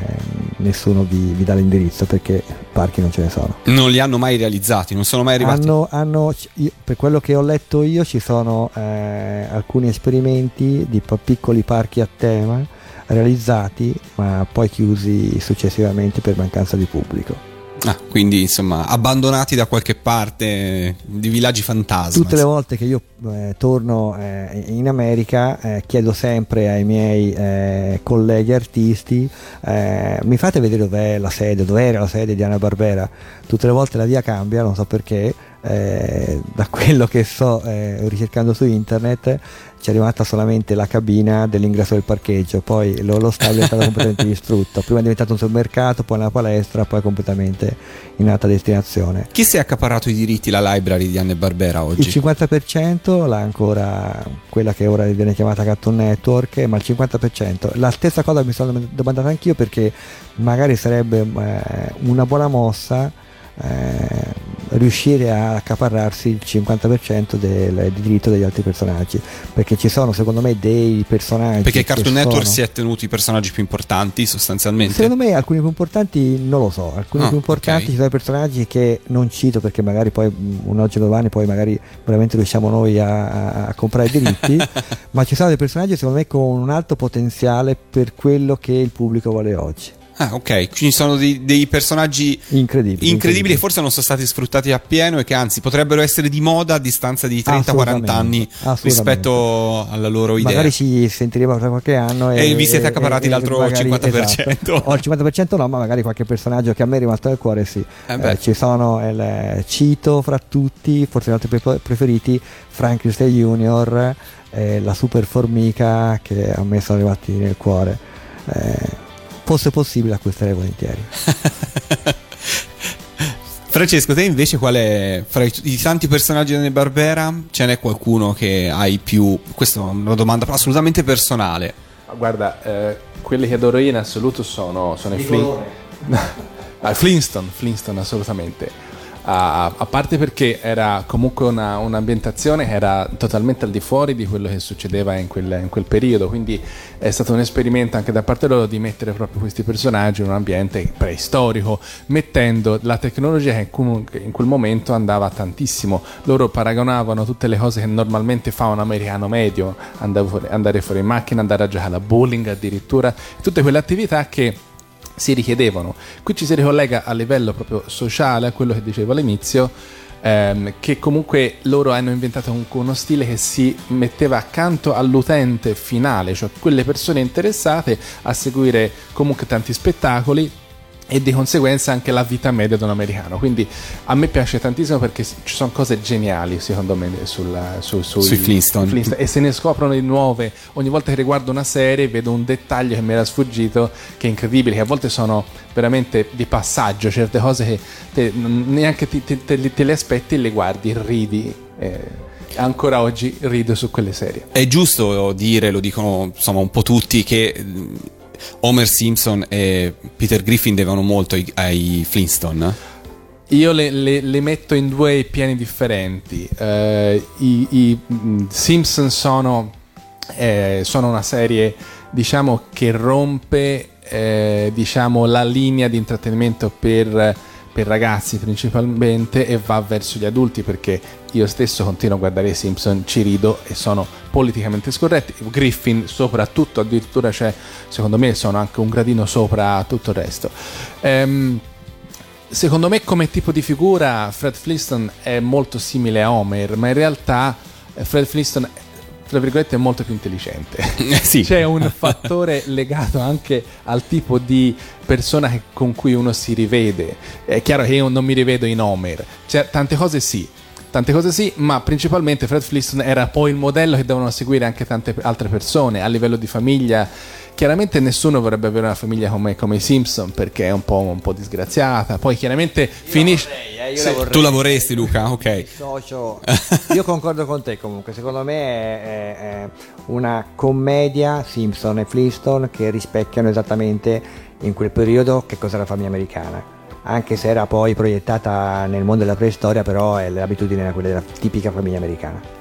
nessuno vi, vi dà l'indirizzo perché parchi non ce ne sono Non li hanno mai realizzati, non sono mai arrivati. hanno, hanno- io- per quello che ho letto io ci sono eh, alcuni esperimenti di piccoli parchi a tema realizzati ma poi chiusi successivamente per mancanza di pubblico Ah, quindi insomma abbandonati da qualche parte di villaggi fantasma. Tutte le volte che io eh, torno eh, in America eh, chiedo sempre ai miei eh, colleghi artisti eh, mi fate vedere dov'è la sede, dov'era la sede di Anna Barbera. Tutte le volte la via cambia, non so perché, eh, da quello che sto eh, ricercando su internet ci è arrivata solamente la cabina dell'ingresso del parcheggio, poi lo, lo stabile è stato completamente distrutto, prima è diventato un supermercato, poi una palestra, poi completamente in alta destinazione. Chi si è accaparato i diritti, la library di Anne Barbera oggi? Il 50% l'ha ancora quella che ora viene chiamata Cartoon Network, ma il 50%. La stessa cosa mi sono domandato anch'io perché magari sarebbe eh, una buona mossa eh, riuscire a accaparrarsi il 50% del, del diritto degli altri personaggi perché ci sono secondo me dei personaggi Perché Cartoon Network sono- si è tenuto i personaggi più importanti sostanzialmente. Secondo me alcuni più importanti non lo so, alcuni Ah, più importanti ok. ci sono personaggi che non cito perché magari poi mh, un oggi domani poi magari veramente riusciamo noi a, a- a comprare i diritti, ma ci sono dei personaggi secondo me con un alto potenziale per quello che il pubblico vuole oggi. Ah, ok. Quindi sono dei, dei personaggi Incredibili. incredibili che forse non sono stati sfruttati appieno e che anzi potrebbero essere di moda a distanza di 30-40 Assolutamente, anni rispetto alla loro idea. Magari ci sentiremo tra qualche anno E vi siete accaparati l'altro 50%. esatto. O il 50% no, ma magari qualche personaggio che a me è rimasto nel cuore sì. Eh. Eh, ci sono il Cito fra tutti, forse i nostri pre- preferiti, Frankenstein Junior, eh, la super formica che a me sono arrivati nel cuore. Eh, fosse possibile acquisterei volentieri. Francesco, te invece qual è fra i, i tanti personaggi della Barbera? Ce n'è qualcuno che hai più? Questa è una domanda assolutamente personale. Guarda, eh, quelli che adoro io in assoluto sono, sono i Di Flin- colore. Ah, Flintstone, Flintstone assolutamente. A, a parte perché era comunque una- un'ambientazione che era totalmente al di fuori di quello che succedeva in quel, in quel periodo, quindi è stato un esperimento anche da parte loro di mettere proprio questi personaggi in un ambiente preistorico, mettendo la tecnologia che in quel momento andava tantissimo. Loro paragonavano tutte le cose che normalmente fa un americano medio, andare fuori in macchina, andare a giocare a bowling addirittura, tutte quelle attività che si richiedevano. Qui ci si ricollega a livello proprio sociale a quello che dicevo all'inizio, ehm, che comunque loro hanno inventato uno stile che si metteva accanto all'utente finale, cioè quelle persone interessate a seguire comunque tanti spettacoli e di conseguenza anche la vita media di un americano. Quindi a me piace tantissimo perché ci sono cose geniali secondo me sul- su- sui, Sui Flintstone. e se ne scoprono di nuove. Ogni volta che riguardo una serie vedo un dettaglio che mi era sfuggito, che è incredibile, che a volte sono veramente di passaggio, certe cose che te- neanche ti- te, te- te le aspetti e le guardi, ridi. eh, ancora oggi rido su quelle serie. È giusto dire, lo dicono insomma un po' tutti, che Homer Simpson e Peter Griffin devono molto ai, ai Flintstone. Io le, le- le metto in due piani differenti. Eh, I, i, mm, Simpson sono, eh, sono una serie diciamo, che rompe eh, diciamo, la linea di intrattenimento per, per ragazzi principalmente e va verso gli adulti perché io stesso continuo a guardare i Simpson, ci rido e sono politicamente scorretti. Griffin soprattutto, addirittura c'è, secondo me sono anche un gradino sopra tutto il resto. Ehm, Secondo me come tipo di figura Fred Flintstone è molto simile a Homer, ma in realtà eh, Fred Flintstone tra virgolette è molto più intelligente. sì. C'è un fattore legato anche al tipo di persona che- con cui uno si rivede. È chiaro che io non mi rivedo in Homer. Cioè, tante cose sì. Tante cose sì, ma principalmente Fred Flintstone era poi il modello che devono seguire anche tante altre persone a livello di famiglia. Chiaramente nessuno vorrebbe avere una famiglia come, come i Simpson perché è un po', un po' disgraziata. Poi chiaramente finisce. eh, Sì. Tu la vorresti, Luca? Ok. Socio. Io concordo con te comunque, secondo me è, è- è una commedia Simpson e Flintstone che rispecchiano esattamente in quel periodo che cos'era la famiglia americana. Anche se era poi proiettata nel mondo della preistoria, però è- l'abitudine era quella della tipica famiglia americana.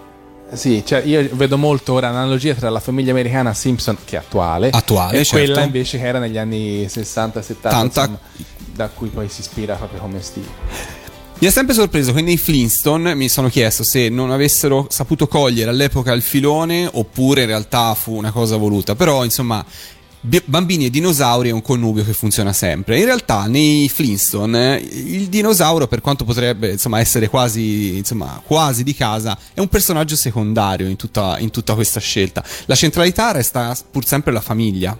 Sì, cioè io vedo molto ora l'analogia tra la famiglia americana Simpson, che è attuale, Attuale, e certo. quella invece che era negli anni 60-70, Tanta- insomma, da cui poi si ispira proprio come stile. Mi ha sempre sorpreso che nei Flintstone mi sono chiesto se non avessero saputo cogliere all'epoca il filone oppure in realtà fu una cosa voluta. Però, insomma, bambini e dinosauri è un connubio che funziona sempre. In realtà nei Flintstone eh, il dinosauro, per quanto potrebbe insomma, essere quasi, insomma, quasi di casa, è un personaggio secondario in tutta, in tutta questa scelta. La centralità resta pur sempre la famiglia.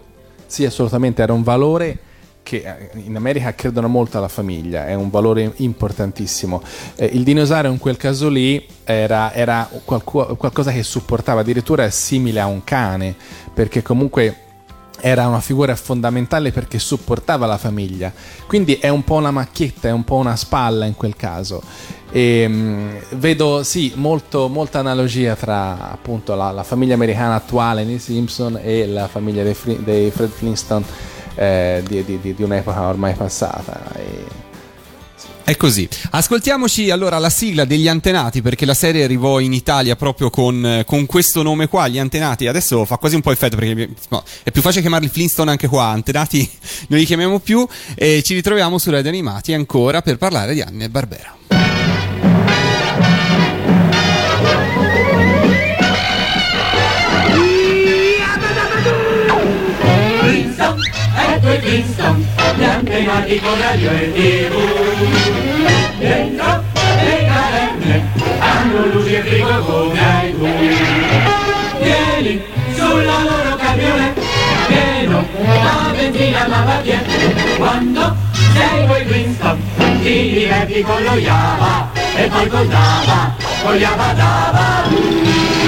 Sì, assolutamente, era un valore che eh, in America credono molto alla famiglia, è un valore importantissimo. Eh, il dinosauro in quel caso lì era, era qualcu- qualcosa che supportava, addirittura è simile a un cane, perché comunque era una figura fondamentale perché supportava la famiglia. Quindi è un po' una macchietta, è un po' una spalla in quel caso. E, mh, vedo sì molto, molta analogia tra appunto la, la famiglia americana attuale nei Simpson e la famiglia dei, dei Fred Flintstone eh, di, di- di- di un'epoca ormai passata. E- È così. Ascoltiamoci allora la sigla degli antenati perché la serie arrivò in Italia proprio con, con questo nome qua, gli antenati. Adesso fa quasi un po' effetto perché no, è più facile chiamarli Flintstone anche qua, antenati non li chiamiamo più e ci ritroviamo su Radio Animati ancora per parlare di Anne e Barbera. Ecco i Flintstone, gli antenati con radio e tv. Dentro le caverne hanno luci e frigo come hai tu. Vieni sulla loro cabrione, pieno, la benzina ma va via. Quando sei coi Flintstone, ti diverti con lo Java e poi col Dava, con Java Dava.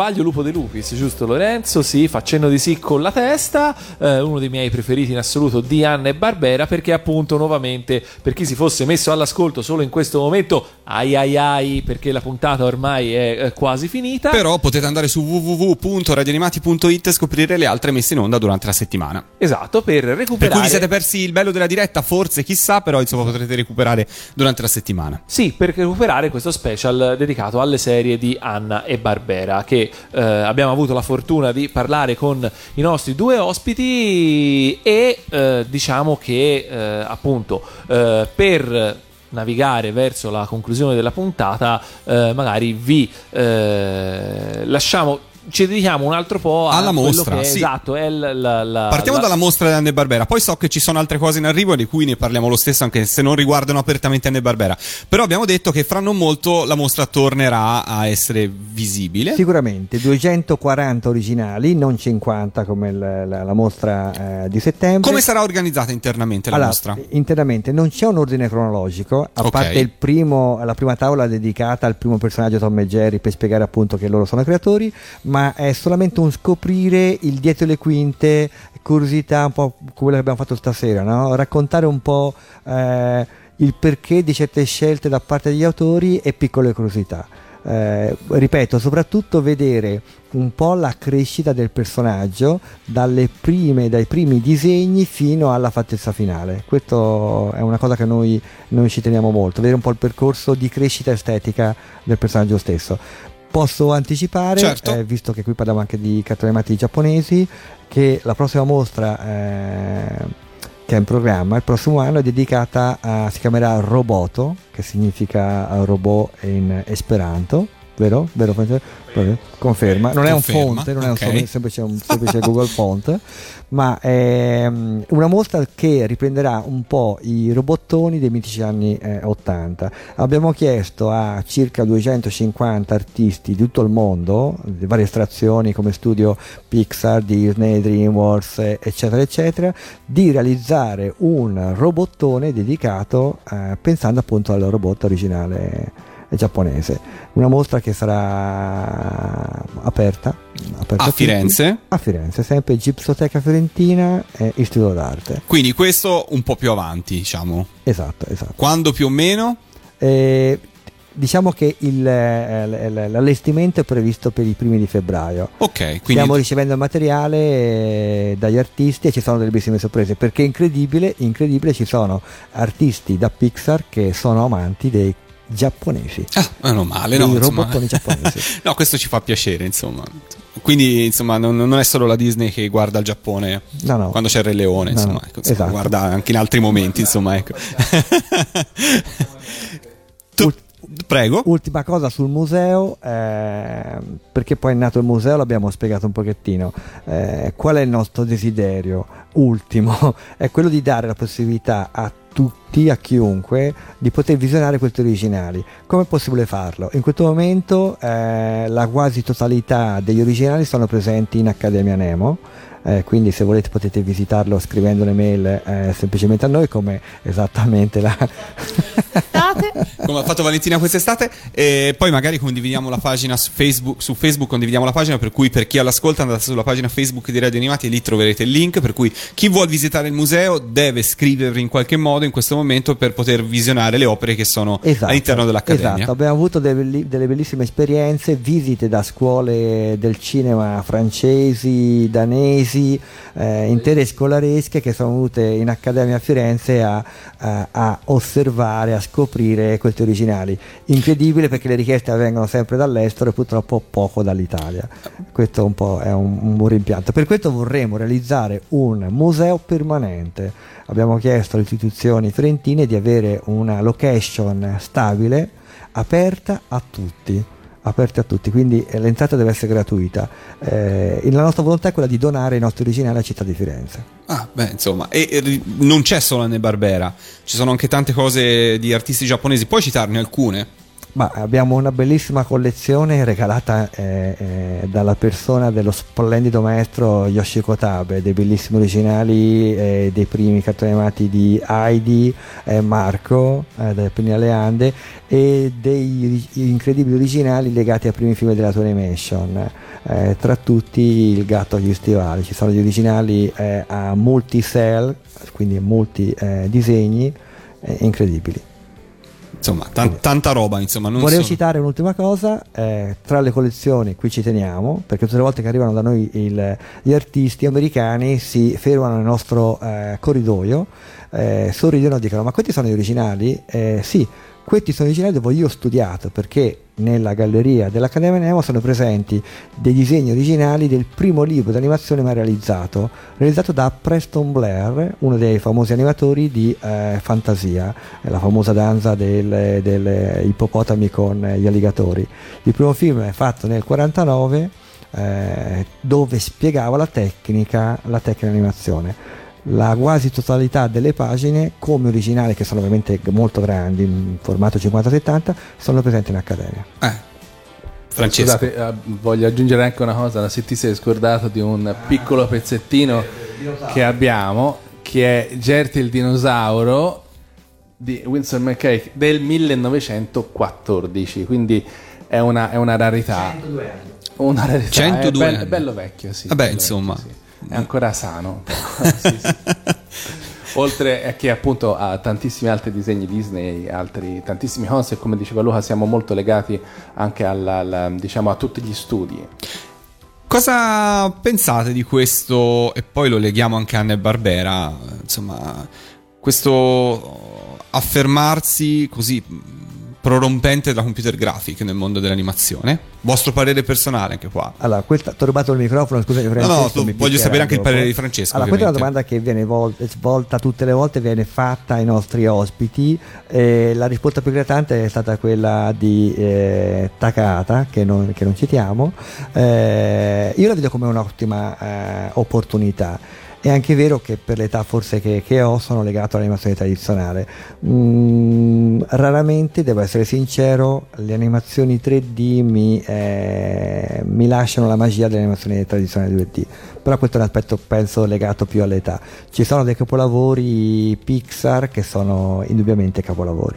Sbaglio, Lupo De Lupis, giusto Lorenzo? Sì, facendo di sì con la testa, eh, uno dei miei preferiti in assoluto di Anna e Barbera, perché appunto nuovamente, per chi si fosse messo all'ascolto solo in questo momento, ai ai ai, perché la puntata ormai è eh, quasi finita. Però potete andare su www.radioanimati.it e scoprire le altre messe in onda durante la settimana. Esatto, per Per recuperare... cui vi siete persi il bello della diretta, forse chissà, però insomma potrete recuperare durante la settimana. Sì, per recuperare questo special dedicato alle serie di Anna e Barbera, che eh, abbiamo avuto la fortuna di parlare con i nostri due ospiti e eh, diciamo che eh, appunto eh, per navigare verso la conclusione della puntata eh, magari vi eh, lasciamo ci dedichiamo un altro po' Alla mostra, che è- sì. Esatto, è la, la- la- Partiamo la- dalla mostra di Anne Barbera, poi so che ci sono altre cose in arrivo di cui ne parliamo lo stesso anche se non riguardano apertamente Anne Barbera. Però abbiamo detto che fra non molto la mostra tornerà a essere visibile. Sicuramente 240 originali, non 50 come la, la mostra eh, di settembre. Come sarà organizzata internamente la Allora, mostra? Internamente non c'è un ordine cronologico, a Ok. parte il primo, la prima tavola dedicata al primo personaggio Tom e Jerry per spiegare appunto che loro sono creatori, ma è solamente un scoprire il dietro le quinte, curiosità un po' come quello che abbiamo fatto stasera, no? raccontare un po' eh, il perché di certe scelte da parte degli autori e piccole curiosità. Eh, ripeto, soprattutto vedere un po' la crescita del personaggio prime, dai primi disegni fino alla fattezza finale. Questo è una cosa che noi, noi ci teniamo molto, vedere un po' il percorso di crescita estetica del personaggio stesso. Posso anticipare, Certo. eh, visto che qui parliamo anche di cartoni animati giapponesi, che la prossima mostra eh, che è in programma il prossimo anno è dedicata a, si chiamerà Roboto, che significa robot in esperanto, vero? Vero? Conferma, non è un Conferma, font, non è un semplice, un semplice Google Font, ma è mm, una mostra che riprenderà un po' i robottoni dei mitici anni eh, 80. Abbiamo chiesto a circa 250 artisti di tutto il mondo, di varie estrazioni come studio Pixar, Disney, DreamWorks, eh, eccetera, eccetera, di realizzare un robottone dedicato eh, pensando appunto al robot originale giapponese. Una mostra che sarà aperta, aperta A. Firenze? A Firenze, sempre Gipsoteca Fiorentina e Istituto d'Arte. Quindi questo un po' più avanti, diciamo. Esatto, esatto. Quando più o meno? Eh, diciamo che il, eh, l'allestimento è previsto per i primi di febbraio. Ok, quindi Stiamo ricevendo il materiale eh, dagli artisti e ci sono delle bellissime sorprese perché incredibile, incredibile ci sono artisti da Pixar che sono amanti dei giapponesi. Ah, meno male, no, insomma. robottoni giapponesi. no, questo ci fa piacere, insomma. Quindi, insomma, non, non è solo la Disney che guarda il Giappone No, no. quando c'è il Re Leone, No, insomma, ecco, esatto. guarda anche in altri momenti, insomma, ecco. Tu- prego. Ultima cosa sul museo, ehm, perché poi è nato il museo, l'abbiamo spiegato un pochettino. Eh, qual è il nostro desiderio ultimo? È quello di dare la possibilità a tutti, a chiunque, di poter visionare questi originali. Come è possibile farlo? In questo momento eh, la quasi totalità degli originali sono presenti in Accademia Nemo. Eh, quindi se volete potete visitarlo scrivendo un'email eh, semplicemente a noi come esattamente la, come ha fatto Valentina quest'estate. E poi magari condividiamo la pagina su Facebook, su Facebook condividiamo la pagina per cui per chi all'ascolta andate sulla pagina Facebook di Radio Animati e lì troverete il link per cui chi vuole visitare il museo deve scrivervi in qualche modo in questo momento per poter visionare le opere che sono Esatto, all'interno dell'Accademia. Esatto, abbiamo avuto delle, belli- delle bellissime esperienze, visite da scuole del cinema francesi, danesi, eh, intere scolaresche che sono venute in Accademia a Firenze a, a- a osservare, a scoprire questi originali. Incredibile perché le richieste vengono sempre dall'estero e purtroppo poco dall'Italia. Questo un po' è un, un rimpianto. Per questo vorremmo realizzare un museo permanente. Abbiamo chiesto alle istituzioni fiorentine di avere una location stabile, aperta a tutti. Aperta a tutti, quindi eh, l'entrata deve essere gratuita. Eh, la nostra volontà è quella di donare i nostri originali alla città di Firenze. Ah, beh, insomma, e, e non c'è solo Anne Barbera, ci sono anche tante cose di artisti giapponesi, puoi citarne alcune? Ma abbiamo una bellissima collezione regalata eh, eh, dalla persona dello splendido maestro Yoshiko Tabe, dei bellissimi originali eh, dei primi cartoni animati di Heidi, eh, Marco, eh, alle Ande e dei incredibili originali legati ai primi film della Toy Animation. Eh, tra tutti il gatto agli stivali, ci sono gli originali eh, a multi-cell, quindi multi disegni incredibili. Insomma, tan- tanta roba, insomma, Volevo solo- citare un'ultima cosa, eh, tra le collezioni qui ci teniamo, perché tutte le volte che arrivano da noi il- gli artisti americani si fermano nel nostro eh, corridoio, eh, sorridono e dicono ma questi sono gli originali? Eh, sì, questi sono originali dove io ho studiato, perché nella galleria dell'Accademia Nemo sono presenti dei disegni originali del primo libro d'animazione mai realizzato, realizzato da Preston Blair, uno dei famosi animatori di eh, Fantasia, la famosa danza del ippopotami con gli alligatori. Il primo film è fatto nel 49 eh, dove spiegava la tecnica, la tecnica di animazione. La quasi totalità delle pagine, come originali, che sono ovviamente molto grandi, in formato 50-70, sono presenti in accademia. Francesco. Scusate, eh, voglio aggiungere anche una cosa, se ti sei scordato di un piccolo pezzettino che abbiamo, che è Gerti il dinosauro di Winsor McCay del 1914, quindi è una, è una rarità. Una rarità, 102 è, bello, anni. bello vecchio, sì. Vabbè, bello insomma. vecchio, sì. È ancora sano. Sì, sì. Oltre a che appunto ha tantissimi altri disegni Disney, altri, tantissime cose, e come diceva Luca siamo molto legati anche alla, alla- diciamo, a tutti gli studi. Cosa pensate di questo, e poi lo leghiamo anche a Anne Barbera, insomma, questo affermarsi così prorompente della computer graphic nel mondo dell'animazione? Vostro parere personale anche qua? Allora, questa, ti ho rubato il microfono, scusami No, Francesco. no, tu- mi voglio sapere anche il parere di Francesco, Allora, questa è una ovviamente. domanda che viene vol- svolta tutte le volte, viene fatta ai nostri ospiti. Eh, la risposta più eclatante è stata quella di eh, Takata, che non, che non citiamo. Eh, io la vedo come un'ottima eh, opportunità. È anche vero che per l'età forse che, che ho sono legato all'animazione tradizionale. Mm, raramente, devo essere sincero, le animazioni 3D mi, eh, mi lasciano la magia delle animazioni tradizionali 2D. Però questo è un aspetto penso legato più all'età. Ci sono dei capolavori Pixar che sono indubbiamente capolavori.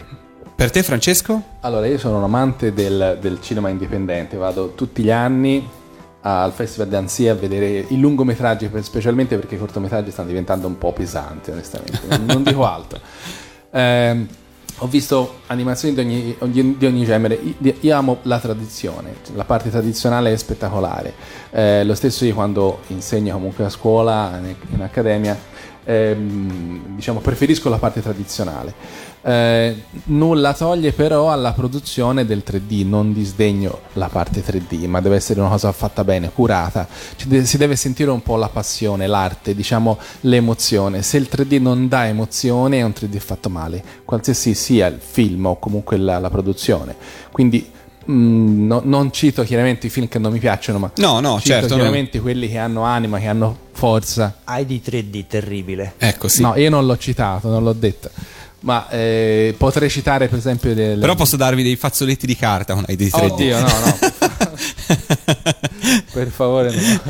Per te Francesco? Allora, io sono un amante del, del cinema indipendente, vado tutti gli anni al Festival di Annecy a vedere i lungometraggi, specialmente perché i cortometraggi stanno diventando un po' pesanti, onestamente, non, dico altro. Ehm, ho visto animazioni di ogni, ogni- di ogni genere, io, io amo la tradizione, la parte tradizionale è spettacolare. Eh, lo stesso io quando insegno comunque a scuola, in, in accademia, ehm, diciamo preferisco la parte tradizionale. Eh, nulla toglie però alla produzione del 3D, non disdegno la parte 3D, ma deve essere una cosa fatta bene, curata. Ci de- si deve sentire un po' la passione, l'arte, diciamo l'emozione. Se il 3D non dà emozione è un 3D fatto male, qualsiasi sia il film o comunque la, la produzione. Quindi mm, no- non cito chiaramente i film che non mi piacciono, ma No, no, cito certo, no. chiaramente quelli che hanno anima, che hanno forza. Hai di 3D terribile. Ecco, sì. No, io non l'ho citato, non l'ho detto. Ma eh, potrei citare per esempio del... Però posso darvi dei fazzoletti di carta con i dei 3D. Oddio, no, no. per favore, no.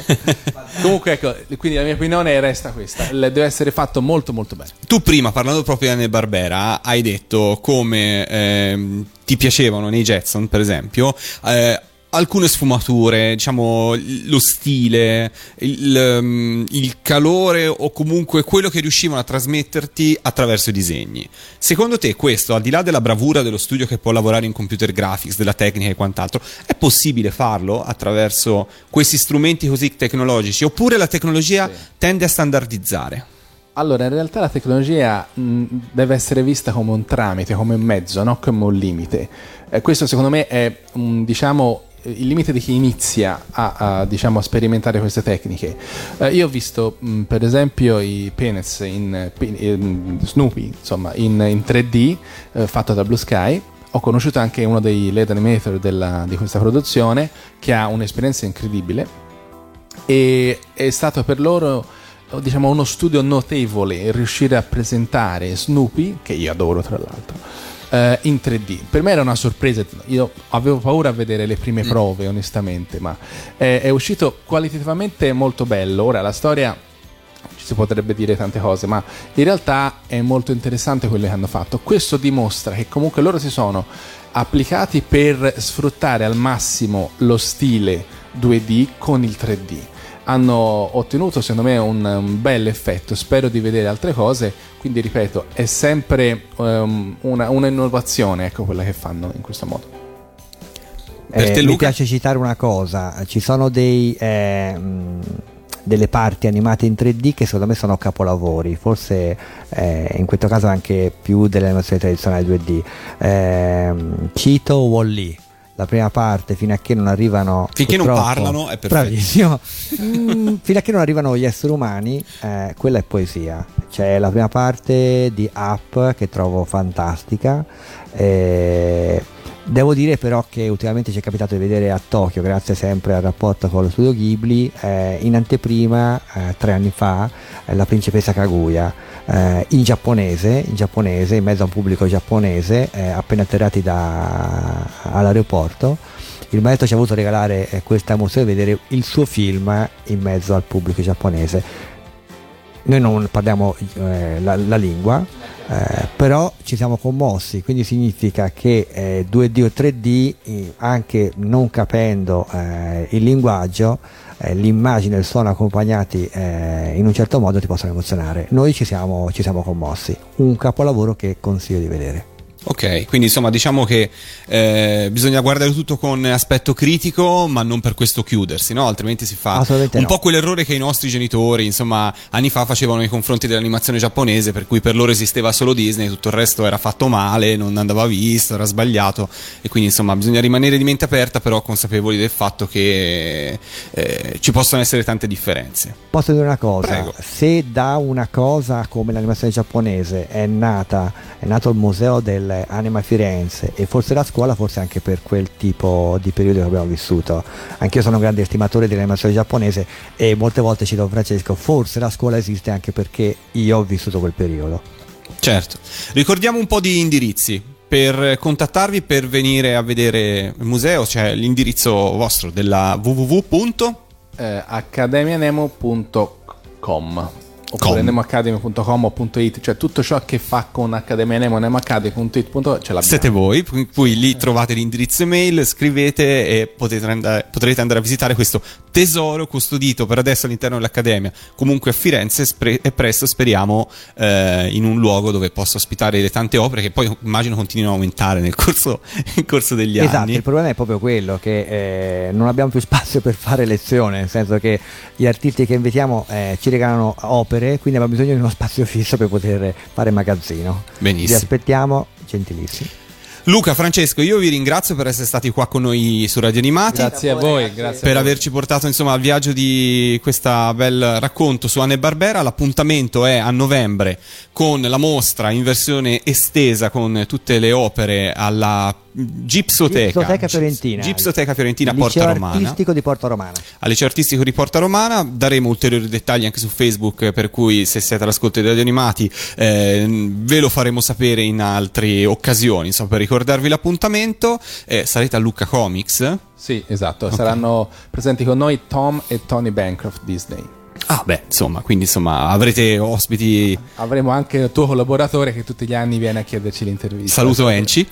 Comunque, ecco, quindi la mia opinione resta questa: deve essere fatto molto, molto bene. Tu prima, parlando proprio di Anne Barbera, hai detto come ehm, ti piacevano nei Jetson, per esempio, eh, alcune sfumature, diciamo lo stile, il, ehm, il calore o comunque quello che riuscivano a trasmetterti attraverso i disegni. Secondo te questo, al di là della bravura dello studio che può lavorare in computer graphics, della tecnica e quant'altro, è possibile farlo attraverso questi strumenti così tecnologici? Oppure la tecnologia tende a standardizzare? Allora, in realtà la tecnologia mh, deve essere vista come un tramite, come un mezzo, non come un limite. Eh, questo secondo me è un, diciamo, il limite di chi inizia a, a, diciamo, sperimentare queste tecniche. Eh, io ho visto mh, per esempio i Penis in, in Snoopy, insomma, in, in 3D eh, fatto da Blue Sky. Ho conosciuto anche uno dei lead animator della- di questa produzione che ha un'esperienza incredibile e è stato per loro diciamo uno studio notevole riuscire a presentare Snoopy che io adoro tra l'altro eh, in 3D per me era una sorpresa io avevo paura a vedere le prime prove onestamente ma è, è uscito qualitativamente molto bello ora la storia ci si potrebbe dire tante cose, ma in realtà è molto interessante quello che hanno fatto. Questo dimostra che comunque loro si sono applicati per sfruttare al massimo lo stile 2D con il 3D. Hanno ottenuto secondo me un, un bel effetto, spero di vedere altre cose, quindi ripeto, è sempre ehm, una, una innovazione ecco quella che fanno in questo modo. Eh, mi piace citare una cosa, ci sono dei, eh, delle parti animate in 3D che secondo me sono capolavori, forse eh, in questo caso anche più delle animazioni tradizionali 2D. Ehm, cito Wall-E. La prima parte, fino a che non arrivano. Finché non parlano, è perfetto. Bravissimo. Mm, fino a che non arrivano gli esseri umani, eh, quella è poesia. C'è la prima parte di Up che trovo fantastica. eh, Devo dire però che ultimamente ci è capitato di vedere a Tokyo, grazie sempre al rapporto con lo studio Ghibli, eh, in anteprima, eh, tre anni fa, eh, la principessa Kaguya, eh, in giapponese, in giapponese, in mezzo a un pubblico giapponese, eh, appena atterrati da- all'aeroporto. Il maestro ci ha voluto regalare eh, questa emozione di vedere il suo film in mezzo al pubblico giapponese. Noi non parliamo eh, la, la lingua, eh, però ci siamo commossi, quindi significa che eh, 2D o 3D, eh, anche non capendo eh, il linguaggio, eh, l'immagine e il suono accompagnati in un certo modo ti possono emozionare. Noi ci siamo, ci siamo commossi, un capolavoro che consiglio di vedere. Ok, quindi insomma diciamo che eh, bisogna guardare tutto con aspetto critico, ma non per questo chiudersi, no? Altrimenti si fa un no. po' quell'errore che i nostri genitori, insomma, anni fa facevano nei confronti dell'animazione giapponese, per cui per loro esisteva solo Disney, tutto il resto era fatto male, non andava visto, era sbagliato e quindi insomma bisogna rimanere di mente aperta, però consapevoli del fatto che eh, ci possono essere tante differenze. Posso dire una cosa, Prego. se da una cosa come l'animazione giapponese è nata, è nato il museo dell'Anima Firenze e forse la scuola, forse anche per quel tipo di periodo che abbiamo vissuto. Anch'io sono un grande estimatore dell'animazione giapponese e molte volte cito Francesco, forse la scuola esiste anche perché io ho vissuto quel periodo. Certo. Ricordiamo un po' di indirizzi. Per contattarvi, per venire a vedere il museo, c'è l'indirizzo vostro della www. Oppure Com. nemoacademy.com o .it cioè tutto ciò che fa con Accademia Nemo nemoacademy.it ce l'abbiamo Siete voi, poi lì trovate l'indirizzo email, scrivete e potete andare- potrete andare a visitare questo tesoro custodito per adesso all'interno dell'Accademia, comunque a Firenze e presto speriamo eh, in un luogo dove possa ospitare le tante opere che poi immagino continuino a aumentare nel corso, nel corso degli Esatto, anni. il problema è proprio quello che eh, non abbiamo più spazio per fare lezione, nel senso che gli artisti che invitiamo eh, ci regalano opere, quindi abbiamo bisogno di uno spazio fisso per poter fare magazzino. Benissimo. Vi aspettiamo, gentilissimi. Luca, Francesco, io vi ringrazio per essere stati qua con noi su Radio Animati. Grazie a voi, grazie per a voi. averci portato insomma al viaggio di questo bel racconto su Anne Barbera. L'appuntamento è a novembre con la mostra in versione estesa con tutte le opere alla Gipsoteca, Gipsoteca Fiorentina. Gipsoteca Fiorentina a Liceo Porta Romana. artistico di Porta Romana. Al liceo artistico di Porta Romana daremo ulteriori dettagli anche su Facebook per cui se siete all'ascolto dei radio animati eh, ve lo faremo sapere in altre occasioni insomma per ricordarvi l'appuntamento eh, sarete a Lucca Comics Sì, esatto, saranno presenti con noi Tom e Tony Bancroft Disney. Ah beh insomma quindi insomma avrete ospiti Avremo anche il tuo collaboratore che tutti gli anni viene a chiederci l'intervista. saluto Enci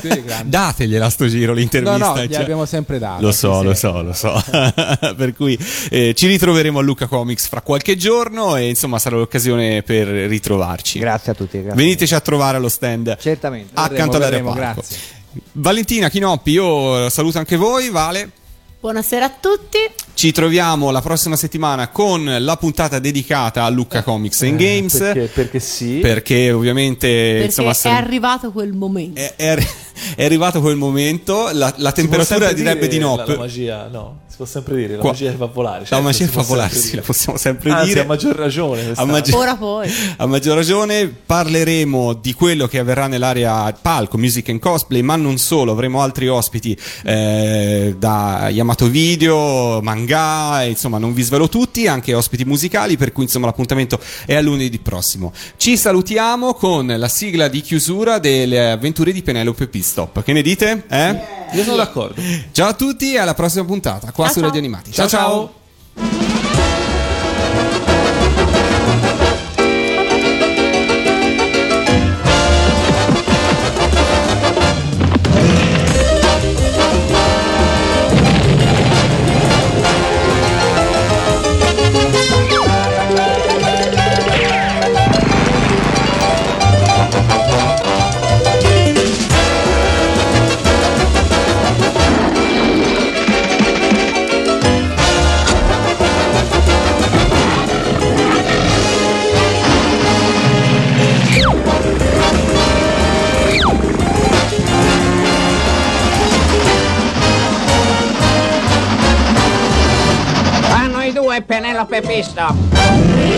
Sì, dategliela sto giro l'intervista No, no, gli cioè. abbiamo sempre dato. Lo so, lo so, lo so. per cui eh, ci ritroveremo a Luca Comics fra qualche giorno e insomma sarà l'occasione per ritrovarci. Grazie a tutti. Grazie. Veniteci a trovare allo stand Certamente. accanto verremo, all'aeroparco. grazie. Valentina Chinoppi, io saluto anche voi, Vale. Buonasera a tutti. Ci troviamo la prossima settimana con la puntata dedicata a Lucca Comics and Games. Eh, Perché, perché sì. Perché ovviamente Perché insomma è arrivato quel momento. è, è è arrivato quel momento, la, la temperatura direbbe dire di no. La, la magia, no, si può sempre dire, la Qua- magia fa volare. La certo, magia si può fa volare, sì, la possiamo sempre Anzi, dire. a maggior ragione. A maggior- Ora poi. A maggior ragione parleremo di quello che avverrà nell'area palco, music and cosplay, ma non solo, avremo altri ospiti eh, da Yamato Video, manga, insomma non vi svelo tutti, anche ospiti musicali, per cui insomma l'appuntamento è a lunedì prossimo. Ci salutiamo con la sigla di chiusura delle avventure di Penelope Pistop. Che ne dite? Eh? Io sono d'accordo. Ciao a tutti e alla prossima puntata qua Ciao, su ciao. Radio Animati. ciao. ciao. A noi due Penelope Pistop.